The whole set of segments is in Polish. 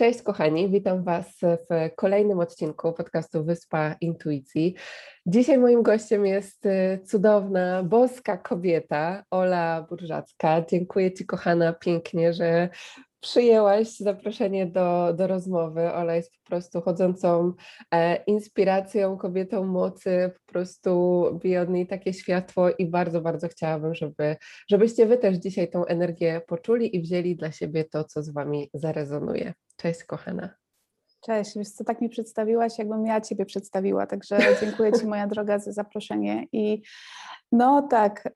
Cześć kochani, witam Was w kolejnym odcinku podcastu Wyspa Intuicji. Dzisiaj moim gościem jest y, cudowna, boska kobieta, Ola Burżacka. Dziękuję Ci kochana pięknie, że przyjęłaś zaproszenie do, do rozmowy. Ola jest po prostu chodzącą e, inspiracją, kobietą mocy, po prostu bije od niej takie światło i bardzo, bardzo chciałabym, żeby, żebyście Wy też dzisiaj tą energię poczuli i wzięli dla siebie to, co z Wami zarezonuje. Cześć kochana. Cześć, wiesz co, tak mi przedstawiłaś, jakbym ja Ciebie przedstawiła, także dziękuję Ci moja droga za zaproszenie i no tak,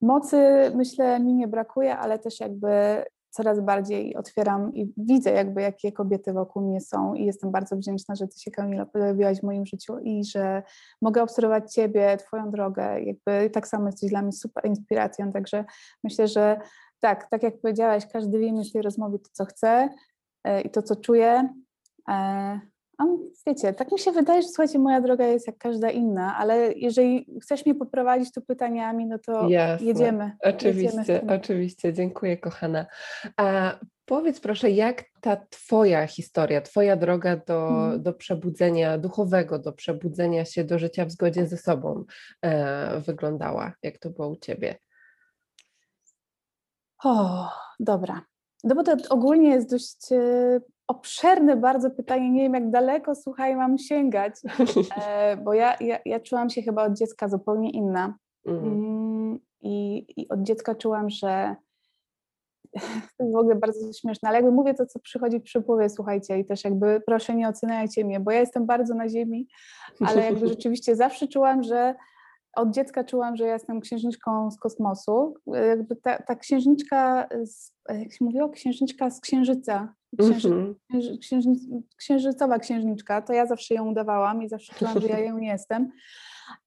mocy myślę mi nie brakuje, ale też jakby coraz bardziej otwieram i widzę jakby jakie kobiety wokół mnie są i jestem bardzo wdzięczna, że Ty się Kamila pojawiłaś w moim życiu i że mogę obserwować Ciebie, Twoją drogę, jakby tak samo jesteś dla mnie super inspiracją, także myślę, że tak, tak jak powiedziałaś, każdy wie w tej rozmowie to, co chce e, i to, co czuje. E, a wiecie, tak mi się wydaje, że słuchajcie, moja droga jest jak każda inna, ale jeżeli chcesz mnie poprowadzić tu pytaniami, no to Jasne. jedziemy. Oczywiście, jedziemy oczywiście, dziękuję kochana. A powiedz proszę, jak ta twoja historia, twoja droga do, hmm. do przebudzenia duchowego, do przebudzenia się do życia w zgodzie ze sobą e, wyglądała? Jak to było u ciebie? O, dobra. No bo to ogólnie jest dość e, obszerne bardzo pytanie. Nie wiem, jak daleko, słuchaj, mam sięgać, e, bo ja, ja, ja czułam się chyba od dziecka zupełnie inna. Mhm. Mm, I, I od dziecka czułam, że to jest w ogóle bardzo śmieszne, ale jakby mówię to, co przychodzi w przypływie, słuchajcie, i też jakby proszę nie oceniajcie mnie, bo ja jestem bardzo na ziemi, ale jakby rzeczywiście zawsze czułam, że od dziecka czułam, że ja jestem księżniczką z kosmosu. Jakby ta, ta księżniczka, z, jak się mówiło, księżniczka z księżyca, księży, mm -hmm. księży, księżycowa księżniczka, to ja zawsze ją udawałam i zawsze czułam, że ja ją jestem.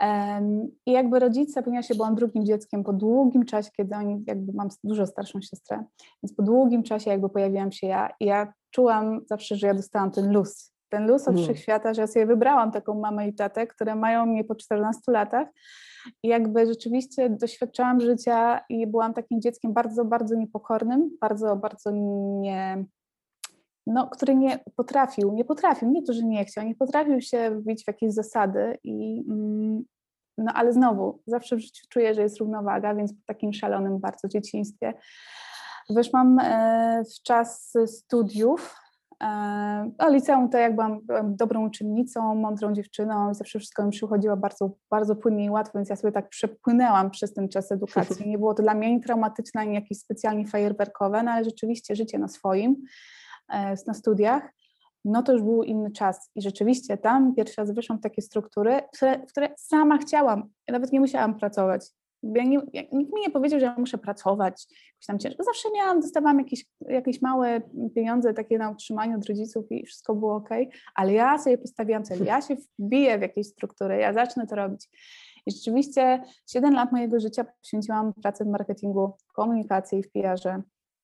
Um, I jakby rodzice, ponieważ ja byłam drugim dzieckiem, po długim czasie, kiedy oni, jakby mam dużo starszą siostrę, więc po długim czasie jakby pojawiłam się ja i ja czułam zawsze, że ja dostałam ten luz, ten luz od mm. wszechświata, że ja sobie wybrałam taką mamę i tatę, które mają mnie po 14 latach i jakby rzeczywiście doświadczałam życia i byłam takim dzieckiem bardzo, bardzo niepokornym, bardzo, bardzo nie, no, który nie potrafił, nie potrafił, nie to, że nie chciał, nie potrafił się wbić w jakieś zasady i mm, no ale znowu, zawsze w życiu czuję, że jest równowaga, więc po takim szalonym bardzo dzieciństwie weszłam e, w czas studiów a liceum to jak byłam, byłam dobrą uczennicą, mądrą dziewczyną, zawsze wszystko mi przychodziło bardzo, bardzo płynnie i łatwo, więc ja sobie tak przepłynęłam przez ten czas edukacji. Nie było to dla mnie ani traumatyczne, ani jakieś specjalnie fajerwerkowe, no ale rzeczywiście życie na swoim, e, na studiach, no to już był inny czas. I rzeczywiście tam pierwszy raz wyszłam w takie struktury, które, w które sama chciałam. Ja nawet nie musiałam pracować. Ja nie, nikt mi nie powiedział, że ja muszę pracować jakoś tam ciężko. Zawsze miałam, dostawałam jakieś, jakieś małe pieniądze takie na utrzymanie od rodziców i wszystko było ok, ale ja sobie postawiłam cel, ja się wbiję w jakieś struktury, ja zacznę to robić. I rzeczywiście 7 lat mojego życia poświęciłam pracy w marketingu, komunikacji, w PR-ze,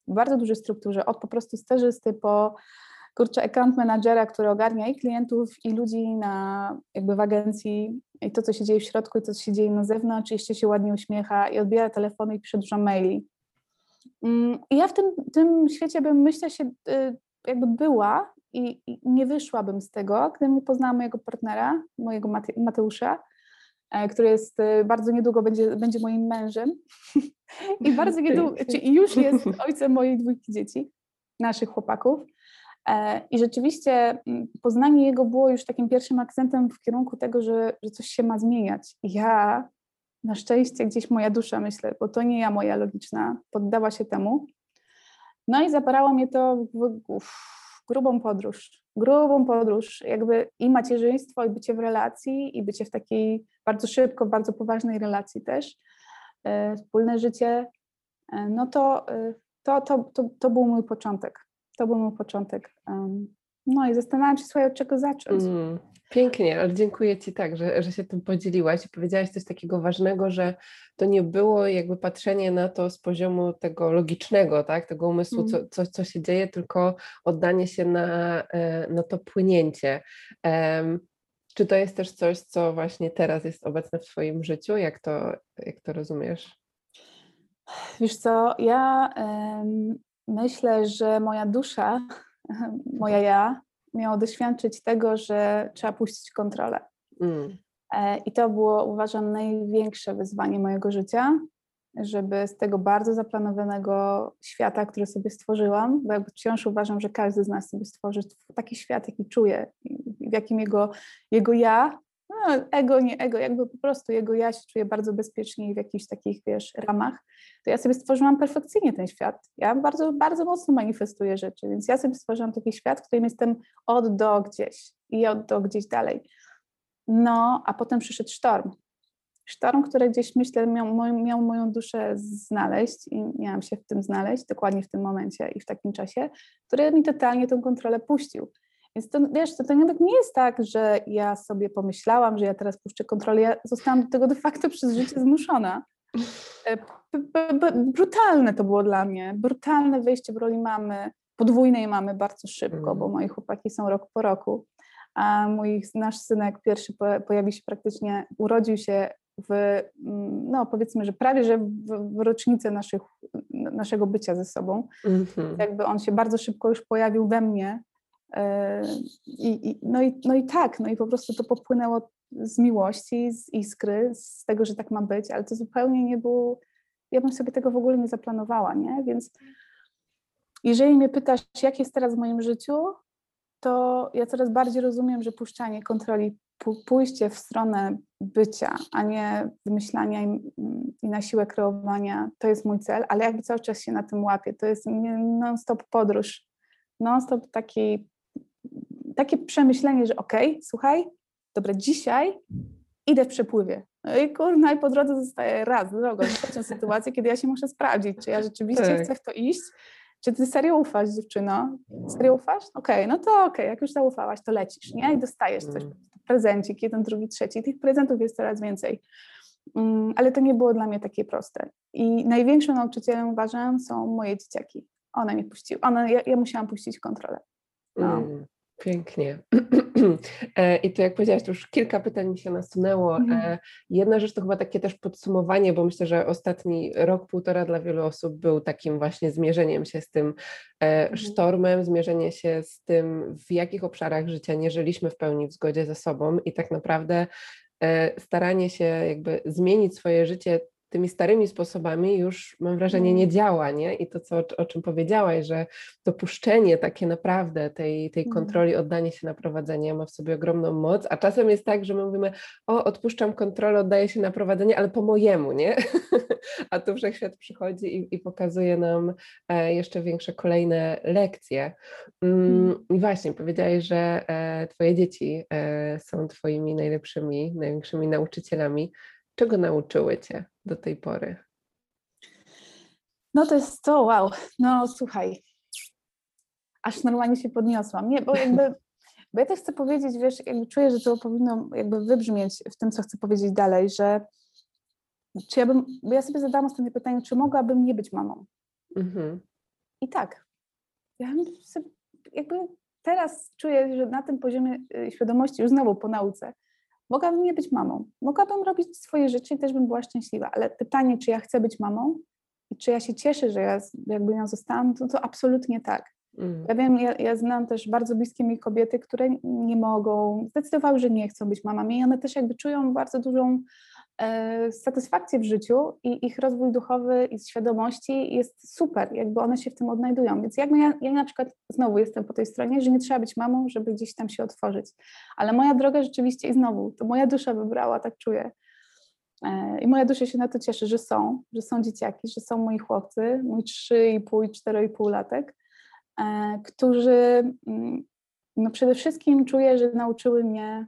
w bardzo dużej strukturze, od po prostu stażysty po kurczę, account managera, który ogarnia i klientów, i ludzi na, jakby w agencji, i to, co się dzieje w środku, i to, co się dzieje na zewnątrz, jeszcze się ładnie uśmiecha i odbiera telefony i pisze dużo maili. Mm, I ja w tym, tym świecie bym, myślę, się y, jakby była i, i nie wyszłabym z tego, gdybym nie poznała mojego partnera, mojego Mateusza, e, który jest y, bardzo niedługo będzie, będzie moim mężem i bardzo niedługo, i już jest ojcem mojej dwójki dzieci, naszych chłopaków. E, I rzeczywiście mm, poznanie jego było już takim pierwszym akcentem w kierunku tego, że, że coś się ma zmieniać. Ja, na szczęście, gdzieś moja dusza, myślę, bo to nie ja moja logiczna, poddała się temu. No i zaparało mnie to w, grubą podróż. Grubą podróż, jakby i macierzyństwo, i bycie w relacji, i bycie w takiej bardzo szybko, bardzo poważnej relacji też. wspólne życie, no to, to, to, to, to był mój początek. To był mój początek. No i zastanawiam się, słuchaj, od czego zacząć. Mm, pięknie, ale dziękuję Ci tak, że, że się tym podzieliłaś i powiedziałaś coś takiego ważnego, że to nie było jakby patrzenie na to z poziomu tego logicznego, tak, tego umysłu, mm. co, co, co się dzieje, tylko oddanie się na, e, na to płynięcie. Um, czy to jest też coś, co właśnie teraz jest obecne w Twoim życiu? Jak to, jak to rozumiesz? Wiesz co, ja um, myślę, że moja dusza moja ja miało doświadczyć tego, że trzeba puścić kontrolę. Mm. E, I to było, uważam, największe wyzwanie mojego życia, żeby z tego bardzo zaplanowanego świata, który sobie stworzyłam, bo jakby wciąż uważam, że każdy z nas sobie stworzy taki świat, jaki czuje, w jakim jego, jego ja no, ego, nie ego, jakby po prostu jego ja się czuje bardzo bezpiecznie w jakichś takich, wiesz, ramach, to ja sobie stworzyłam perfekcyjnie ten świat. Ja bardzo, bardzo mocno manifestuję rzeczy, więc ja sobie stworzyłam taki świat, w którym jestem od do gdzieś i od do gdzieś dalej. No, a potem przyszedł sztorm. Sztorm, który gdzieś, myślę, miał, miał moją duszę znaleźć i miałam się w tym znaleźć, dokładnie w tym momencie i w takim czasie, który mi totalnie tę kontrolę puścił. Więc to, wiesz, to, to nie jest tak, że ja sobie pomyślałam, że ja teraz puszczę kontrolę. Ja zostałam do tego de facto przez życie zmuszona. E, brutalne to było dla mnie. Brutalne wejście w roli mamy, podwójnej mamy bardzo szybko, bo mm. moi chłopaki są rok po roku. A mój, nasz synek pierwszy pojawił się praktycznie, urodził się w, mm, no powiedzmy, że prawie, że w, w rocznicę naszych, naszego bycia ze sobą. Mm -hmm. Jakby on się bardzo szybko już pojawił we mnie, i, i, no, i, no i tak, no i po prostu to popłynęło z miłości, z iskry, z tego, że tak ma być, ale to zupełnie nie było, ja bym sobie tego w ogóle nie zaplanowała, nie? Więc jeżeli mnie pytasz, jak jest teraz w moim życiu, to ja coraz bardziej rozumiem, że puszczanie kontroli, pójście w stronę bycia, a nie wymyślania i, i na siłę kreowania, to jest mój cel, ale jakby cały czas się na tym łapię. To jest non-stop podróż, non-stop taki takie przemyślenie, że okej, okay, słuchaj, dobra, dzisiaj idę w przepływie. No i kurna, i po drodze zostaje raz, drogą, trzecią sytuację, kiedy ja się muszę sprawdzić, czy ja rzeczywiście tak. chcę w to iść, czy ty serio ufasz, dziewczyno? Serio ufasz? Okej, okay, no to okej, okay, jak już zaufałaś, to lecisz, nie? I dostajesz coś, mm. prezencik, jeden, drugi, trzeci. Tych prezentów jest coraz więcej. Um, ale to nie było dla mnie takie proste. I największym nauczycielem, uważam, są moje dzieciaki. One mnie puściły. One, ja, ja musiałam puścić kontrolę. No. Mm. Pięknie. E, I tu jak powiedziałaś, to już kilka pytań mi się nasunęło. Mhm. E, jedna rzecz to chyba takie też podsumowanie, bo myślę, że ostatni rok, półtora dla wielu osób był takim właśnie zmierzeniem się z tym e, mhm. sztormem, zmierzenie się z tym, w jakich obszarach życia nie żyliśmy w pełni w zgodzie ze sobą i tak naprawdę staranie się jakby zmienić swoje życie tymi starymi sposobami już mam wrażenie nie mm. działa, nie? I to, co, o czym powiedziałaś, że to puszczenie takie naprawdę tej, tej mm. kontroli, oddanie się na prowadzenie ma w sobie ogromną moc, a czasem jest tak, że my mówimy, o, odpuszczam kontrolę, oddaję się na prowadzenie, ale po mojemu, nie? a tu wszechświat przychodzi i, i pokazuje nam e, jeszcze większe kolejne lekcje. Mm, I właśnie, powiedziałaś, że e, twoje dzieci e, są twoimi najlepszymi, największymi nauczycielami. Czego nauczyły Cię do tej pory? No to jest to, wow. No słuchaj, aż normalnie się podniosłam. Nie, bo jakby, bo ja też chcę powiedzieć, wiesz, jakby czuję, że to powinno jakby wybrzmieć w tym, co chcę powiedzieć dalej, że czy ja bym, bo ja sobie zadałam ostatnie pytanie, czy mogłabym nie być mamą? Mhm. I tak. Ja sobie jakby teraz czuję, że na tym poziomie y, świadomości, już znowu po nauce, Mogłabym nie być mamą, mogłabym robić swoje życie i też bym była szczęśliwa, ale pytanie, czy ja chcę być mamą i czy ja się cieszę, że ja jakby ją zostałam, to, to absolutnie tak. Mm. Ja wiem, ja, ja, znam też bardzo bliskie mi kobiety, które nie mogą, zdecydowały, że nie chcą być mamami i one też jakby czują bardzo dużą satysfakcję w życiu i ich rozwój duchowy i świadomości jest super, jakby one się w tym odnajdują. Więc jakby ja, ja na przykład znowu jestem po tej stronie, że nie trzeba być mamą, żeby gdzieś tam się otworzyć. Ale moja droga rzeczywiście i znowu, to moja dusza wybrała, tak czuję. E, I moja dusza się na to cieszy, że są, że są dzieciaki, że są moi chłopcy, mój 3,5 i 4,5 latek, e, którzy mm, no przede wszystkim czuję, że nauczyły mnie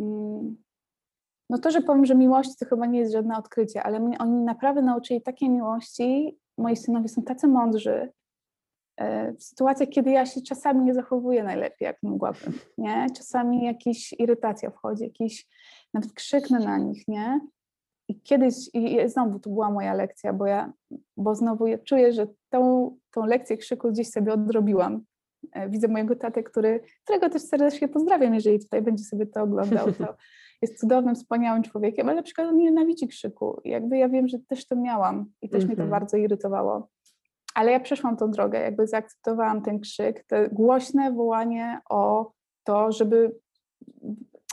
mm, no to, że powiem, że miłości to chyba nie jest żadne odkrycie, ale mnie, oni naprawdę nauczyli takiej miłości. Moi synowie są tacy mądrzy. E, w sytuacjach, kiedy ja się czasami nie zachowuję najlepiej, jak mogłabym, nie? Czasami jakaś irytacja wchodzi, jakiś, nawet krzyknę na nich, nie? I kiedyś, i znowu to była moja lekcja, bo ja, bo znowu ja czuję, że tą, tą lekcję krzyku gdzieś sobie odrobiłam. E, widzę mojego tatę, który, którego też serdecznie pozdrawiam, jeżeli tutaj będzie sobie to oglądał, to jest cudownym, wspaniałym człowiekiem, ale na przykład on nienawidzi krzyku. I jakby ja wiem, że też to miałam i też mnie to mhm. bardzo irytowało. Ale ja przeszłam tą drogę, jakby zaakceptowałam ten krzyk, to głośne wołanie o to, żeby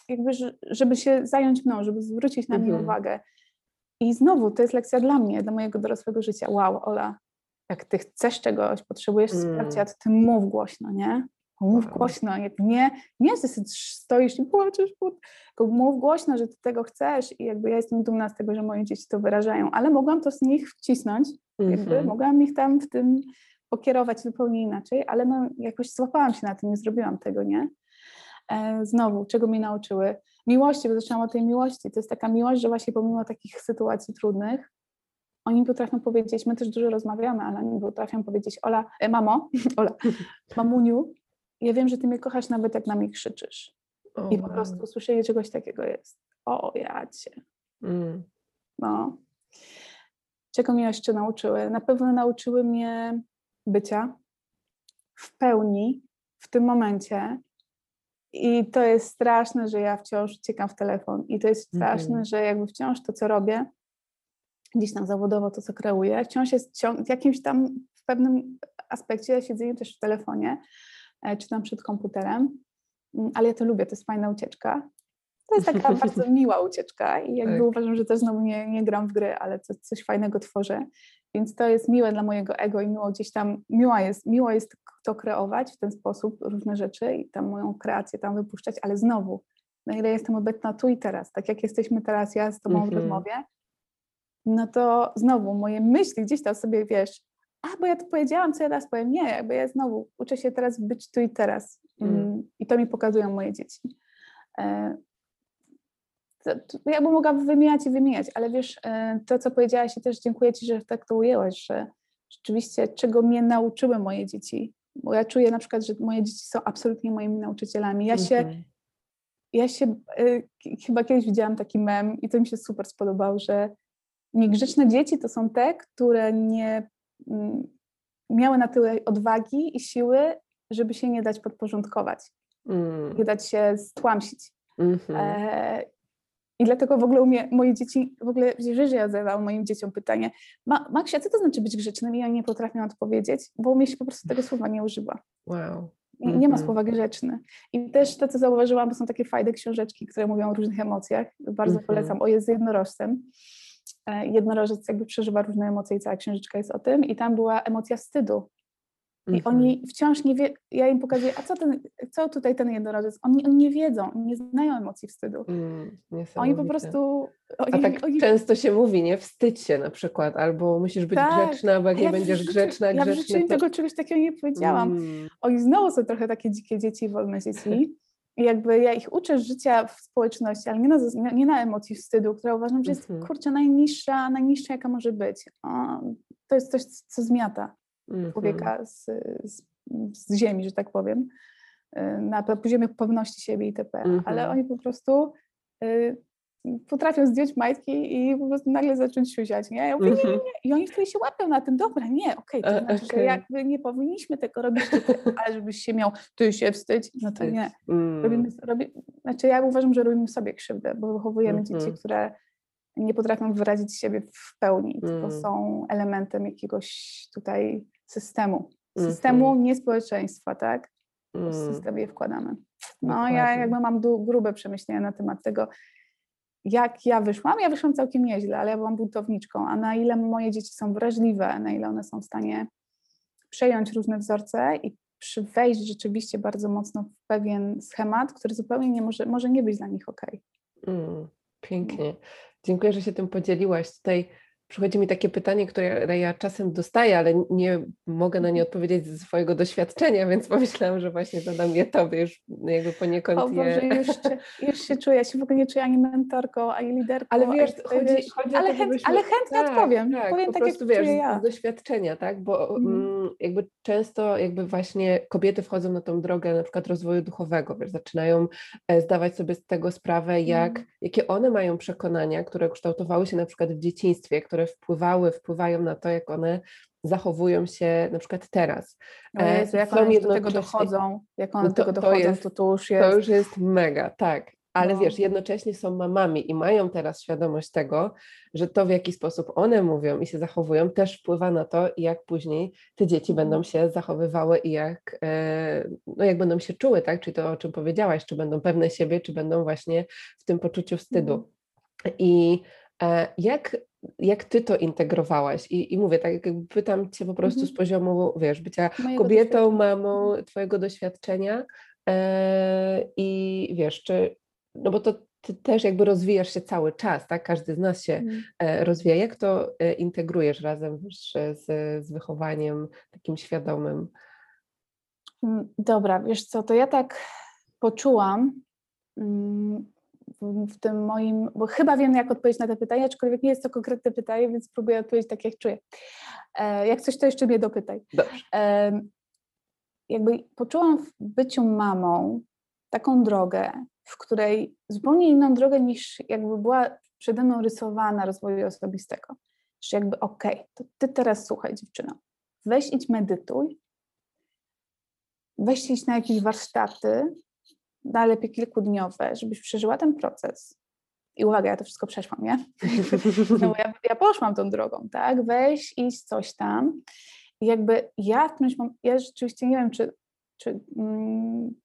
jakby, żeby się zająć mną, żeby zwrócić na mnie mhm. uwagę. I znowu, to jest lekcja dla mnie, dla mojego dorosłego życia. Wow, Ola, jak ty chcesz czegoś, potrzebujesz mm. wsparcia, to ty mów głośno, nie? Mów głośno, nie, nie, że stoisz i płaczesz, tylko mów głośno, że ty tego chcesz i jakby ja jestem dumna z tego, że moje dzieci to wyrażają, ale mogłam to z nich wcisnąć, mm -hmm. jakby mhm. mogłam ich tam w tym pokierować zupełnie inaczej, ale no jakoś złapałam się na tym, nie zrobiłam tego, nie? E, znowu, czego mi nauczyły? Miłości, bo zaczęłam o tej miłości, to jest taka miłość, że właśnie pomimo takich sytuacji trudnych, oni potrafią powiedzieć, my też dużo rozmawiamy, ale oni potrafią powiedzieć, Ola, e, mamo, Ola, mamuniu, ja wiem, że ty mnie kochasz nawet jak na mnie krzyczysz. Oh, I po prostu usłyszeli czegoś takiego jest. O, ja cię. Mm. No. Czego mnie jeszcze nauczyły? Na pewno nauczyły mnie bycia w pełni w tym momencie. I to jest straszne, że ja wciąż uciekam w telefon. I to jest straszne, mm. że jakby wciąż to, co robię, gdzieś tam zawodowo to, co kreuję, wciąż jest w jakimś tam w pewnym aspekcie siedzenie też w telefonie, e, czy tam przed komputerem, mm, ale ja to lubię, to jest fajna ucieczka. To jest taka bardzo miła ucieczka i jakby tak. uważam, że też znowu nie, nie gram w gry, ale coś, coś fajnego tworzę. Więc to jest miłe dla mojego ego i miło gdzieś tam, miło jest, miło jest to kreować w ten sposób, różne rzeczy i tam moją kreację tam wypuszczać, ale znowu, na ile jestem obecna tu i teraz, tak jak jesteśmy teraz ja z Tobą w mhm. rozmowie, no to znowu moje myśli gdzieś tam sobie, wiesz, a bo ja to powiedziałam, co ja teraz powiem. Nie, jakby ja znowu uczę się teraz być tu i teraz. Mm. I to mi pokazują moje dzieci. E, to, to ja bym mogła wymieniać i wymieniać, ale wiesz, e, to co powiedziałaś i też dziękuję Ci, że tak to ujęłaś, że rzeczywiście czego mnie nauczyły moje dzieci, bo ja czuję na przykład, że moje dzieci są absolutnie moimi nauczycielami. Ja się, mm -hmm. ja się y, chyba kiedyś widziałam taki mem i to mi się super spodobał, że Niegrzeczne dzieci to są te, które nie mm, miały na tyle odwagi i siły, żeby się nie dać podporządkować, mm. nie dać się stłamsić. Mm -hmm. e, I dlatego w ogóle u mnie, moje dzieci, w ogóle że ja zadałam moim dzieciom pytanie, Ma, Maksia, co to znaczy być grzecznym? I oni nie potrafią odpowiedzieć, bo mnie się po prostu tego słowa nie używa. Wow. Nie, nie ma mhm. słowa grzeczny. I też to, co zauważyłam, to są takie fajne książeczki, które mówią o różnych emocjach. Bardzo mm -hmm. polecam. O, jest z jednorożcem. E, jednorożec jakby przeżywa różne emocje i cała księżyczka jest o tym i tam była emocja wstydu. I mhm. oni wciąż nie wie, ja im pokazuję, a co, ten, co tutaj ten jednorożec? Oni, oni nie wiedzą, oni nie znają emocji wstydu. Mm, oni po prostu... Oni, a tak oni... często się mówi, nie? Wstydź się na przykład, albo musisz być tak. grzeczna, bo jak ja nie będziesz życiu, grzeczna, Ja w życiu to... tego czegoś takiego nie powiedziałam. Mm. Oni znowu są trochę takie dzikie dzieci, wolne dzieci. Jakby ja ich uczę życia w społeczności, ale nie na, nie na emocji wstydu, która uważam, że jest mhm. kurczę najniższa, najniższa jaka może być. O, to jest coś, co zmiata mhm. człowieka z, z, z, ziemi, że tak powiem, y, na poziomie pewności siebie itp. Ale mhm. oni po prostu y, potrafią zdjąć majtki i po prostu nagle zacząć siusiać, nie? Ja mówię, nie, nie, nie. I oni wtedy się łapią na tym, dobra, nie, okej, okay, to znaczy, okay. że jakby nie powinniśmy tego robić, ale żebyś się miał, ty się wstydź, no to nie. Mm. Robimy, robi, znaczy ja uważam, że robimy sobie krzywdę, bo wychowujemy mm dzieci, które nie potrafią wyrazić siebie w pełni, mm. tylko są elementem jakiegoś tutaj systemu. Systemu, mm -hmm. nie społeczeństwa, tak? Mm. System je wkładamy. No Dokładnie. ja jakby mam grube przemyślenia na temat tego, jak ja wyszłam, ja wyszłam całkiem nieźle, ale ja byłam buntowniczką, a na ile moje dzieci są wrażliwe, na ile one są w stanie przejąć różne wzorce i wejść rzeczywiście bardzo mocno w pewien schemat, który zupełnie nie może, może nie być dla nich ok. Mm, pięknie. Dziękuję, że się tym podzieliłaś. Tutaj przychodzi mi takie pytanie, które ja czasem dostaję, ale nie mogę na nie mhm. odpowiedzieć ze swojego doświadczenia, więc pomyślałam, że właśnie zadam je Tobie już jakby poniekąd o Boże, je... już, już się czuję, ja się w ogóle nie czuję ani mentorką, ani liderką. Ale wiesz, chodzi, wiesz, chodzi ale, to, chęt, ale chętnie tak, odpowiem. Tak, Powiem po tak, prostu jak wiesz, ja. z doświadczenia, tak, bo mhm. mm, jakby często jakby właśnie kobiety wchodzą na tą drogę na przykład rozwoju duchowego, wiesz, zaczynają e, zdawać sobie z tego sprawę, jak, mhm. jakie one mają przekonania, które kształtowały się na przykład w dzieciństwie, które wpływały, wpływają na to, jak one zachowują się na przykład teraz. O Jezu, jak one do tego dochodzą, jak one do tego dochodzą, to, jest, to, to już jest... To już jest mega, tak. Ale no. wiesz, jednocześnie są mamami i mają teraz świadomość tego, że to w jaki sposób one mówią i się zachowują też wpływa na to, jak później te dzieci mhm. będą się zachowywały i jak, e, no jak będą się czuły, tak? Czyli to, o czym powiedziałaś, czy będą pewne siebie, czy będą właśnie w tym poczuciu wstydu. Mhm. I e, jak jak ty to integrowałaś? I, i mówię, tak jakby pytam cię po prostu mhm. z poziomu, wiesz, bycia Mojego kobietą, mamą, mhm. twojego doświadczenia e, i wiesz, czy, no bo to ty też jakby rozwijasz się cały czas, tak? Każdy z nas się e, rozwija. Jak to e, integrujesz razem wiesz, z, z wychowaniem takim świadomym? Mm, dobra, wiesz co, to ja tak poczułam, mm, w tym moim, bo chyba wiem, jak odpowiedzieć na to pytanie, aczkolwiek nie jest to konkretne pytanie, więc spróbuję odpowiedzieć tak, jak czuję. E, jak coś, to jeszcze mnie dopytaj. Dobrze. jakby poczułam w byciu mamą taką drogę, w której zupełnie inną drogę niż jakby była przede mną rysowana rozwoju osobistego. Że jakby okej, okay, to ty teraz słuchaj dziewczyno, weź idź medytuj, weź idź na jakieś warsztaty, najlepiej kilkudniowe, żebyś przeżyła ten proces. I uwaga, ja to wszystko przeszłam, nie? No ja, ja poszłam tą drogą, tak? Weź, iść coś tam. I jakby ja w którymś momencie, ja rzeczywiście nie wiem, czy, czy, mm,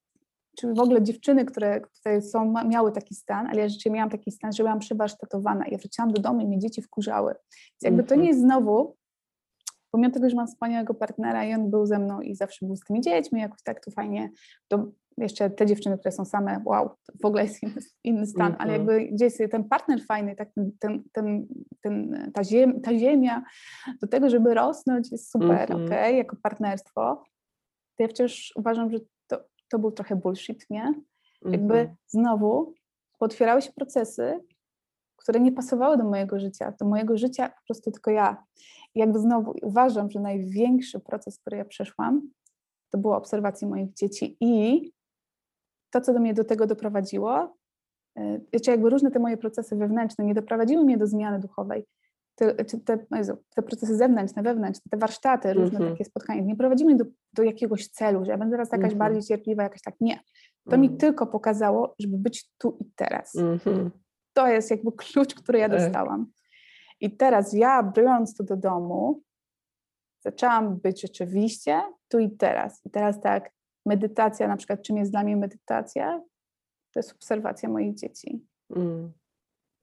czy w ogóle dziewczyny, które tutaj są, miały taki stan, ale ja rzeczywiście miałam taki stan, że byłam przewarsztatowana. Ja wróciłam do domu i mnie dzieci wkurzały. Więc jakby to nie jest znowu, pomimo tego, że mam wspaniałego partnera i on był ze mną i zawsze był z tymi dziećmi, jakoś tak to fajnie, to jeszcze te dziewczyny, które są same, wow, w ogóle jest inny, inny stan, ale jakby gdzieś ten partner fajny, tak, ten, ten, ten, ta, ziem, ta ziemia do tego, żeby rosnąć jest super, mm -hmm. ok, jako partnerstwo, to ja wciąż uważam, że to, to był trochę bullshit, nie? Jakby -hmm. znowu otwierały się procesy, które nie pasowały do mojego życia, do mojego życia po prostu tylko ja. I jakby znowu uważam, że największy proces, który ja przeszłam, to było obserwacji moich dzieci i to, co do mnie do tego doprowadziło, czy jakby różne te moje procesy wewnętrzne nie doprowadziły mnie do zmiany duchowej, te, te, te procesy zewnętrzne, wewnętrzne, te warsztaty, różne mm -hmm. takie spotkania, nie prowadziły mnie do, do jakiegoś celu, że ja będę teraz jakaś mm -hmm. bardziej cierpliwa, jakaś tak, nie. To mm -hmm. mi tylko pokazało, żeby być tu i teraz. Mhm. To jest jakby klucz, który ja tak. dostałam. I teraz ja, biorąc to do domu, zaczęłam być rzeczywiście tu i teraz. I teraz tak, medytacja, na przykład czym jest dla mnie medytacja, to jest obserwacja moich dzieci. Mm.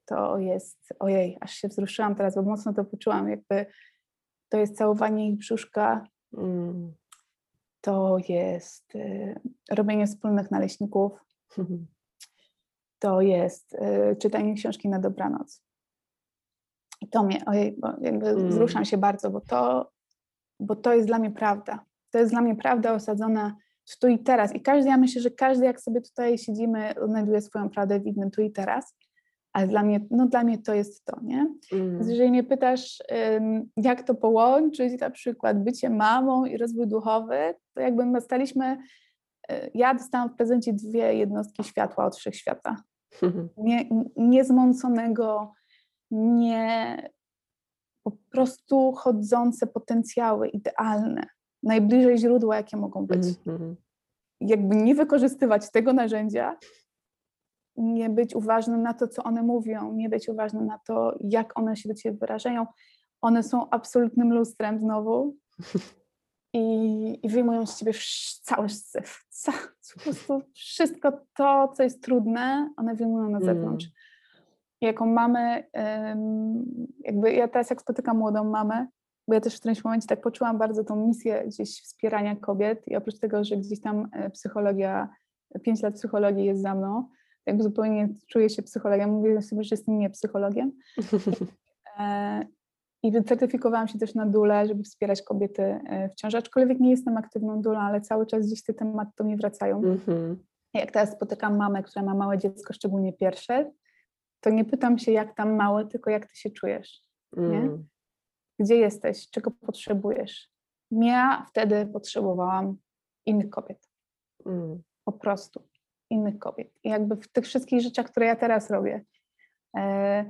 To jest, ojej, aż się wzruszyłam teraz, bo mocno to poczułam, jakby to jest całowanie ich brzuszka, mm. to jest y, robienie wspólnych naleśników, to jest y, czytanie książki na dobranoc. I to mnie, ojej, bo jakby mm. wzruszam się bardzo, bo to, bo to jest dla mnie prawda. To jest dla mnie prawda osadzona tu i teraz. I każdy, ja myślę, że każdy, jak sobie tutaj siedzimy, znajduje swoją prawdę w innym tu i teraz. Ale dla mnie, no dla mnie to jest to, nie? Mm. Więc jeżeli mnie pytasz, jak to połączyć, na przykład bycie mamą i rozwój duchowy, to jakby my staliśmy, y, ja dostałam w prezencie dwie jednostki światła od wszechświata. Nie, niezmąconego, nie po prostu chodzące potencjały idealne najbliżej źródła, jakie mogą być. Mm-hmm. Jakby nie wykorzystywać tego narzędzia, nie być uważnym na to, co one mówią, nie być uważnym na to, jak one się do ciebie wyrażają. One są absolutnym lustrem znowu i, i wyjmują z ciebie cały syf. Ca, po prostu wszystko to, co jest trudne, one wyjmują na zewnątrz. Mm. I jako mamy, jakby ja teraz jak spotykam młodą mamę, bo ja też w którymś momencie tak poczułam bardzo tą misję gdzieś wspierania kobiet i oprócz tego, że gdzieś tam e, psychologia, pięć lat psychologii jest za mną, jakby zupełnie czuję się psychologiem, mówię sobie, że jestem nie psychologiem. E, I wycertyfikowałam się też na dule, żeby wspierać kobiety e, w ciąży, aczkolwiek nie jestem aktywną dulą, ale cały czas gdzieś te tematy do mnie wracają. Mm-hmm. Jak teraz spotykam mamę, która ma małe dziecko, szczególnie pierwsze, to nie pytam się, jak tam małe, tylko jak ty się czujesz. Mm. Gdzie jesteś? Czego potrzebujesz? Ja wtedy potrzebowałam innych kobiet. Mm. Po prostu innych kobiet. I jakby w tych wszystkich rzeczach, które ja teraz robię, e,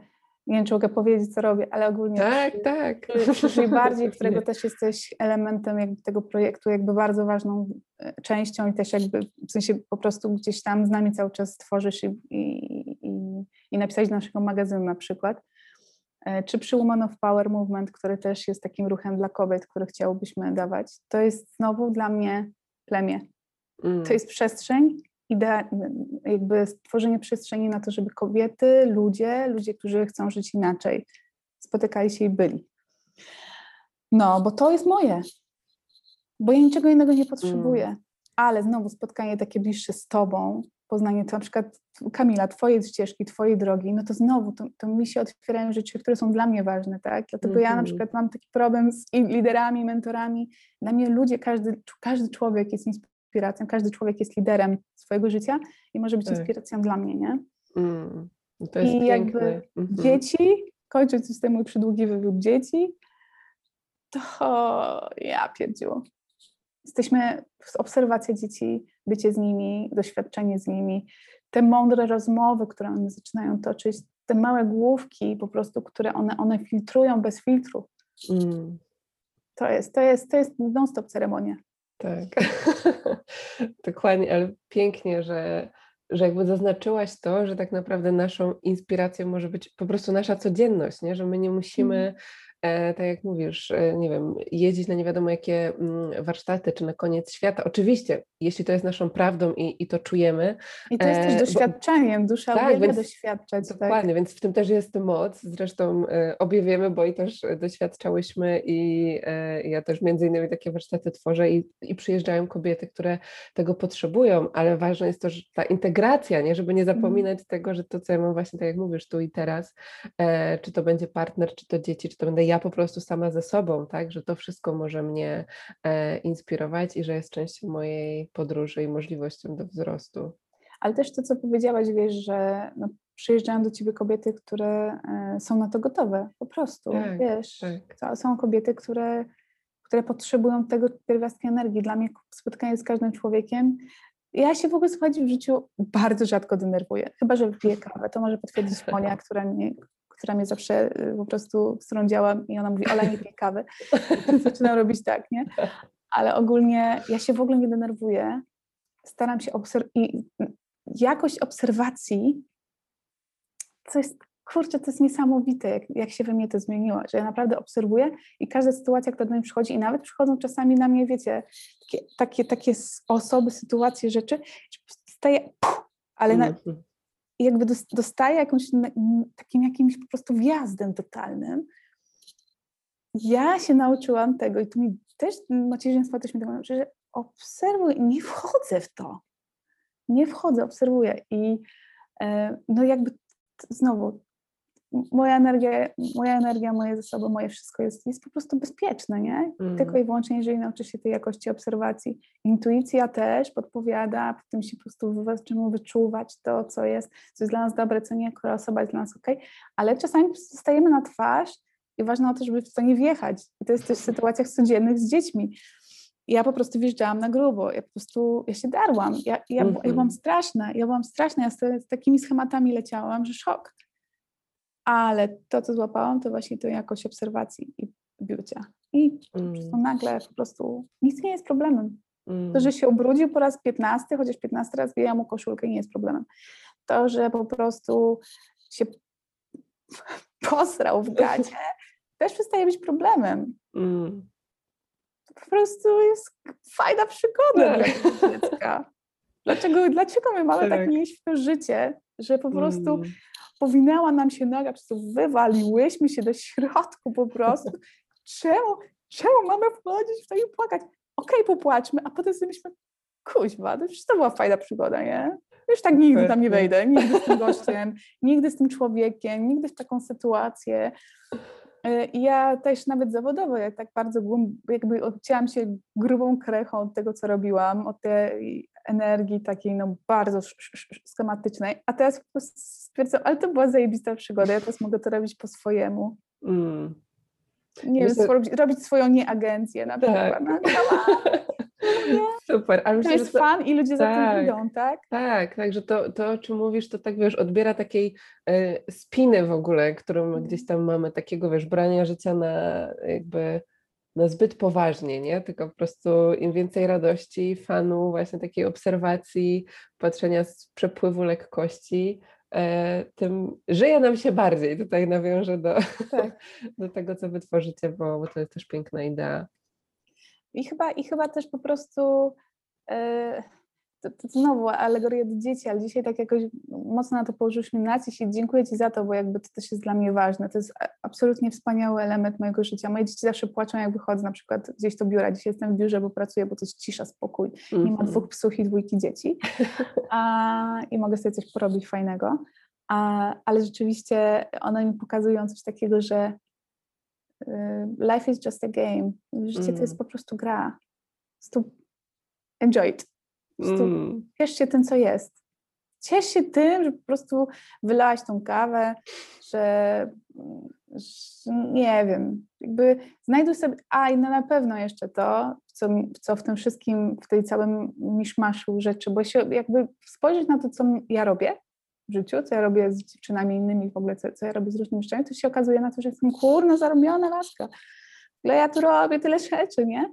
nie wiem, czy mogę powiedzieć, co robię, ale ogólnie. Tak, przy, tak. Przy, bardziej, którego też jesteś elementem jakby tego projektu, jakby bardzo ważną e, częścią i też jakby w sensie po prostu gdzieś tam z nami cały czas tworzysz i, i, i, i napisać do naszego magazynu na przykład. E, czy przy Woman of Power Movement, który też jest takim ruchem dla kobiet, który chciałbyśmy dawać, to jest znowu dla mnie plemię. Mm. To jest przestrzeń, idea, jakby stworzenie przestrzeni na to, żeby kobiety, ludzie, ludzie, którzy chcą żyć inaczej, spotykali się i byli. No, bo to jest moje. Bo ja niczego innego nie potrzebuję. Mm. Ale znowu spotkanie takie bliższe z tobą, poznanie to na przykład Kamila, twojej ścieżki, twojej drogi, no to znowu to, to mi się otwierają rzeczy, które są dla mnie ważne, tak? Dlatego mm -hmm. ja na mhm. przykład mam taki problem z liderami, mentorami. Dla mnie ludzie, każdy, każdy człowiek jest inspiracją, każdy człowiek jest liderem swojego życia i może być tak. inspiracją dla mnie, nie? Mm, to jest I piękne. jakby mm -hmm. dzieci, kończąc już ten mój przydługi wywód dzieci, to ja pierdziło. Jesteśmy, obserwacja dzieci, bycie z nimi, doświadczenie z nimi, te mądre rozmowy, które one zaczynają toczyć, te małe główki po prostu, które one, one filtrują bez filtru. Mm. To jest, to jest, to jest non-stop ceremonia. Tak, dokładnie, ale pięknie, że, że jakby zaznaczyłaś to, że tak naprawdę naszą inspiracją może być po prostu nasza codzienność, nie? że my nie musimy e, tak jak mówisz, e, nie wiem, jeździć na nie wiadomo jakie mm, warsztaty, czy na koniec świata. Oczywiście, jeśli to jest naszą prawdą i, i to czujemy. I to jest też e, doświadczeniem, bo, dusza tak, doświadczać. Tak. Dokładnie, tak. więc w tym też jest moc. Zresztą e, obie wiemy, bo i też doświadczałyśmy i e, ja też między innymi takie warsztaty tworzę i, i przyjeżdżają kobiety, które tego potrzebują, ale ważne jest to, że ta integracja, nie, żeby nie mhm. zapominać mm. tego, że to, co ja mam właśnie, tak jak mówisz, tu i teraz, e, czy to będzie partner, czy to dzieci, czy to będę ja po prostu sama ze sobą, tak, że to wszystko może mnie e, inspirować i że jest częścią mojej podróży i możliwością do wzrostu. Ale też to, co powiedziałaś, wiesz, że no, przyjeżdżają do ciebie kobiety, które e, są na to gotowe, po prostu, tak, wiesz. Tak. Są kobiety, które, które potrzebują tego pierwiastka energii. Dla mnie spotkanie z każdym człowiekiem ja się w ogóle słuchajcie w życiu bardzo rzadko denerwuję, chyba że piję kawę. To może potwierdzić Monia, która mnie, która mnie zawsze y, po prostu, z którą działam i ona mówi, Ola nie pij kawy. Zaczynam robić tak, nie? Ale ogólnie ja się w ogóle nie denerwuję. Staram się obserwować i jakość obserwacji, co jest, kurczę, to jest niesamowite, jak, jak się we mnie to zmieniło, że ja naprawdę obserwuję i każda sytuacja, która do mnie przychodzi i nawet przychodzą czasami na mnie, wiecie, takie, takie, takie osoby, sytuacje, rzeczy, staje, ale na, mhm jakby dostaje jakąś takim jakimś po prostu wjazdem totalnym. Ja się nauczyłam tego i tu mi też macierzyństwo też mi tego nauczy, że obserwuję, nie wchodzę w to. Nie wchodzę, obserwuję i e, no jakby znowu moja energia, moja energia, moje zasoby, moje wszystko jest, jest po prostu bezpieczne, nie? Mm. Tylko i wyłącznie, jeżeli nauczy się tej jakości obserwacji. Intuicja też podpowiada, w tym się po prostu zaczynamy wyczuwać to, co jest, co jest dla nas dobre, co nie, która osoba jest dla nas ok, ale czasami zostajemy na twarz i ważne o to, żeby w to nie wjechać. I to jest też w sytuacjach codziennych z dziećmi. Ja po prostu wjeżdżałam na grubo, ja po prostu, ja się darłam, ja, ja, mm -hmm. ja byłam mhm. straszna, ja byłam straszna, ja z, z takimi schematami leciałam, że szok ale to, co złapałam, to właśnie to jakość obserwacji i biucia. I mm. nagle po prostu nic nie jest problemem. Mm. To, że się ubrudził po raz 15, chociaż 15 raz wyjęła mu koszulkę, nie jest problemem. To, że po prostu się posrał w gacie, też przestaje być problemem. Mm. To po prostu jest fajna przygoda tak. dla dziecka. Dlaczego, dlaczego my mamy tak, tak nie w to życie, że po prostu mm powinęła nam się noga, po prostu wywaliłyśmy się do środku po prostu. Czemu, czemu mamy wchodzić w to i płakać? Okej, okay, popłaczmy, a potem sobie myślimy, kuźwa, to przecież to była fajna przygoda, nie? Już tak nigdy tam nie wejdę, nigdy z tym gościem, nigdy z tym człowiekiem, nigdy w taką sytuację. Y, ja też nawet zawodowo, ja tak bardzo głęb, jakby odcięłam się grubą krechą od tego, co robiłam, od tej energii takiej no bardzo schematycznej, a teraz po prostu stwierdzam, ale to była zajebista przygoda, ja teraz mogę to robić po swojemu. Mm. Nie Myślę... wiem, robić, robić swoją nieagencję na przykład. Tak. No, Super. Ale to jest to... fan i ludzie tak, za tym tak. idą, tak? Tak, także to, to o czym mówisz, to tak wiesz, odbiera takiej y, spiny w ogóle, którą mhm. gdzieś tam mamy, takiego wiesz, brania życia na jakby na zbyt poważnie, nie? Tylko po prostu im więcej radości, fanu, właśnie takiej obserwacji, patrzenia z przepływu lekkości, e, tym żyje nam się bardziej. Tutaj nawiążę do, tak. do tego, co wytworzycie, bo, bo to jest też piękna idea. I chyba, i chyba też po prostu e, to, to znowu alegoria do dzieci, ale dzisiaj tak jakoś mocno na to położyliśmy nacisk i dziękuję Ci za to, bo jakby to też jest dla mnie ważne. To jest absolutnie wspaniały element mojego życia. Moje dzieci zawsze płaczą, jak wychodzę na przykład gdzieś do biura. Dzisiaj jestem w biurze, bo pracuję, bo to jest cisza, spokój. Mm -hmm. Nie mam mhm. dwóch psów i dwójki dzieci a, i mogę sobie coś porobić fajnego. A, ale rzeczywiście one mi pokazują coś takiego, że life is just a game. Życie mm. to jest mm. po prostu gra. enjoy it. Mm. Ciesz się tym, co jest. Ciesz się tym, że po prostu wylałaś tą kawę, że, że nie wiem, jakby znajduj sobie, a i no na pewno jeszcze to, co, co w tym wszystkim, w tej całym miszmaszu rzeczy, bo się jakby spojrzeć na to, co ja robię w życiu, co ja robię z dziewczynami innymi w ogóle, co, co ja robię z różnymi rzeczami, to się okazuje na to, że jestem kurna zarobiona laska. Ile ja tu robię, tyle rzeczy, nie?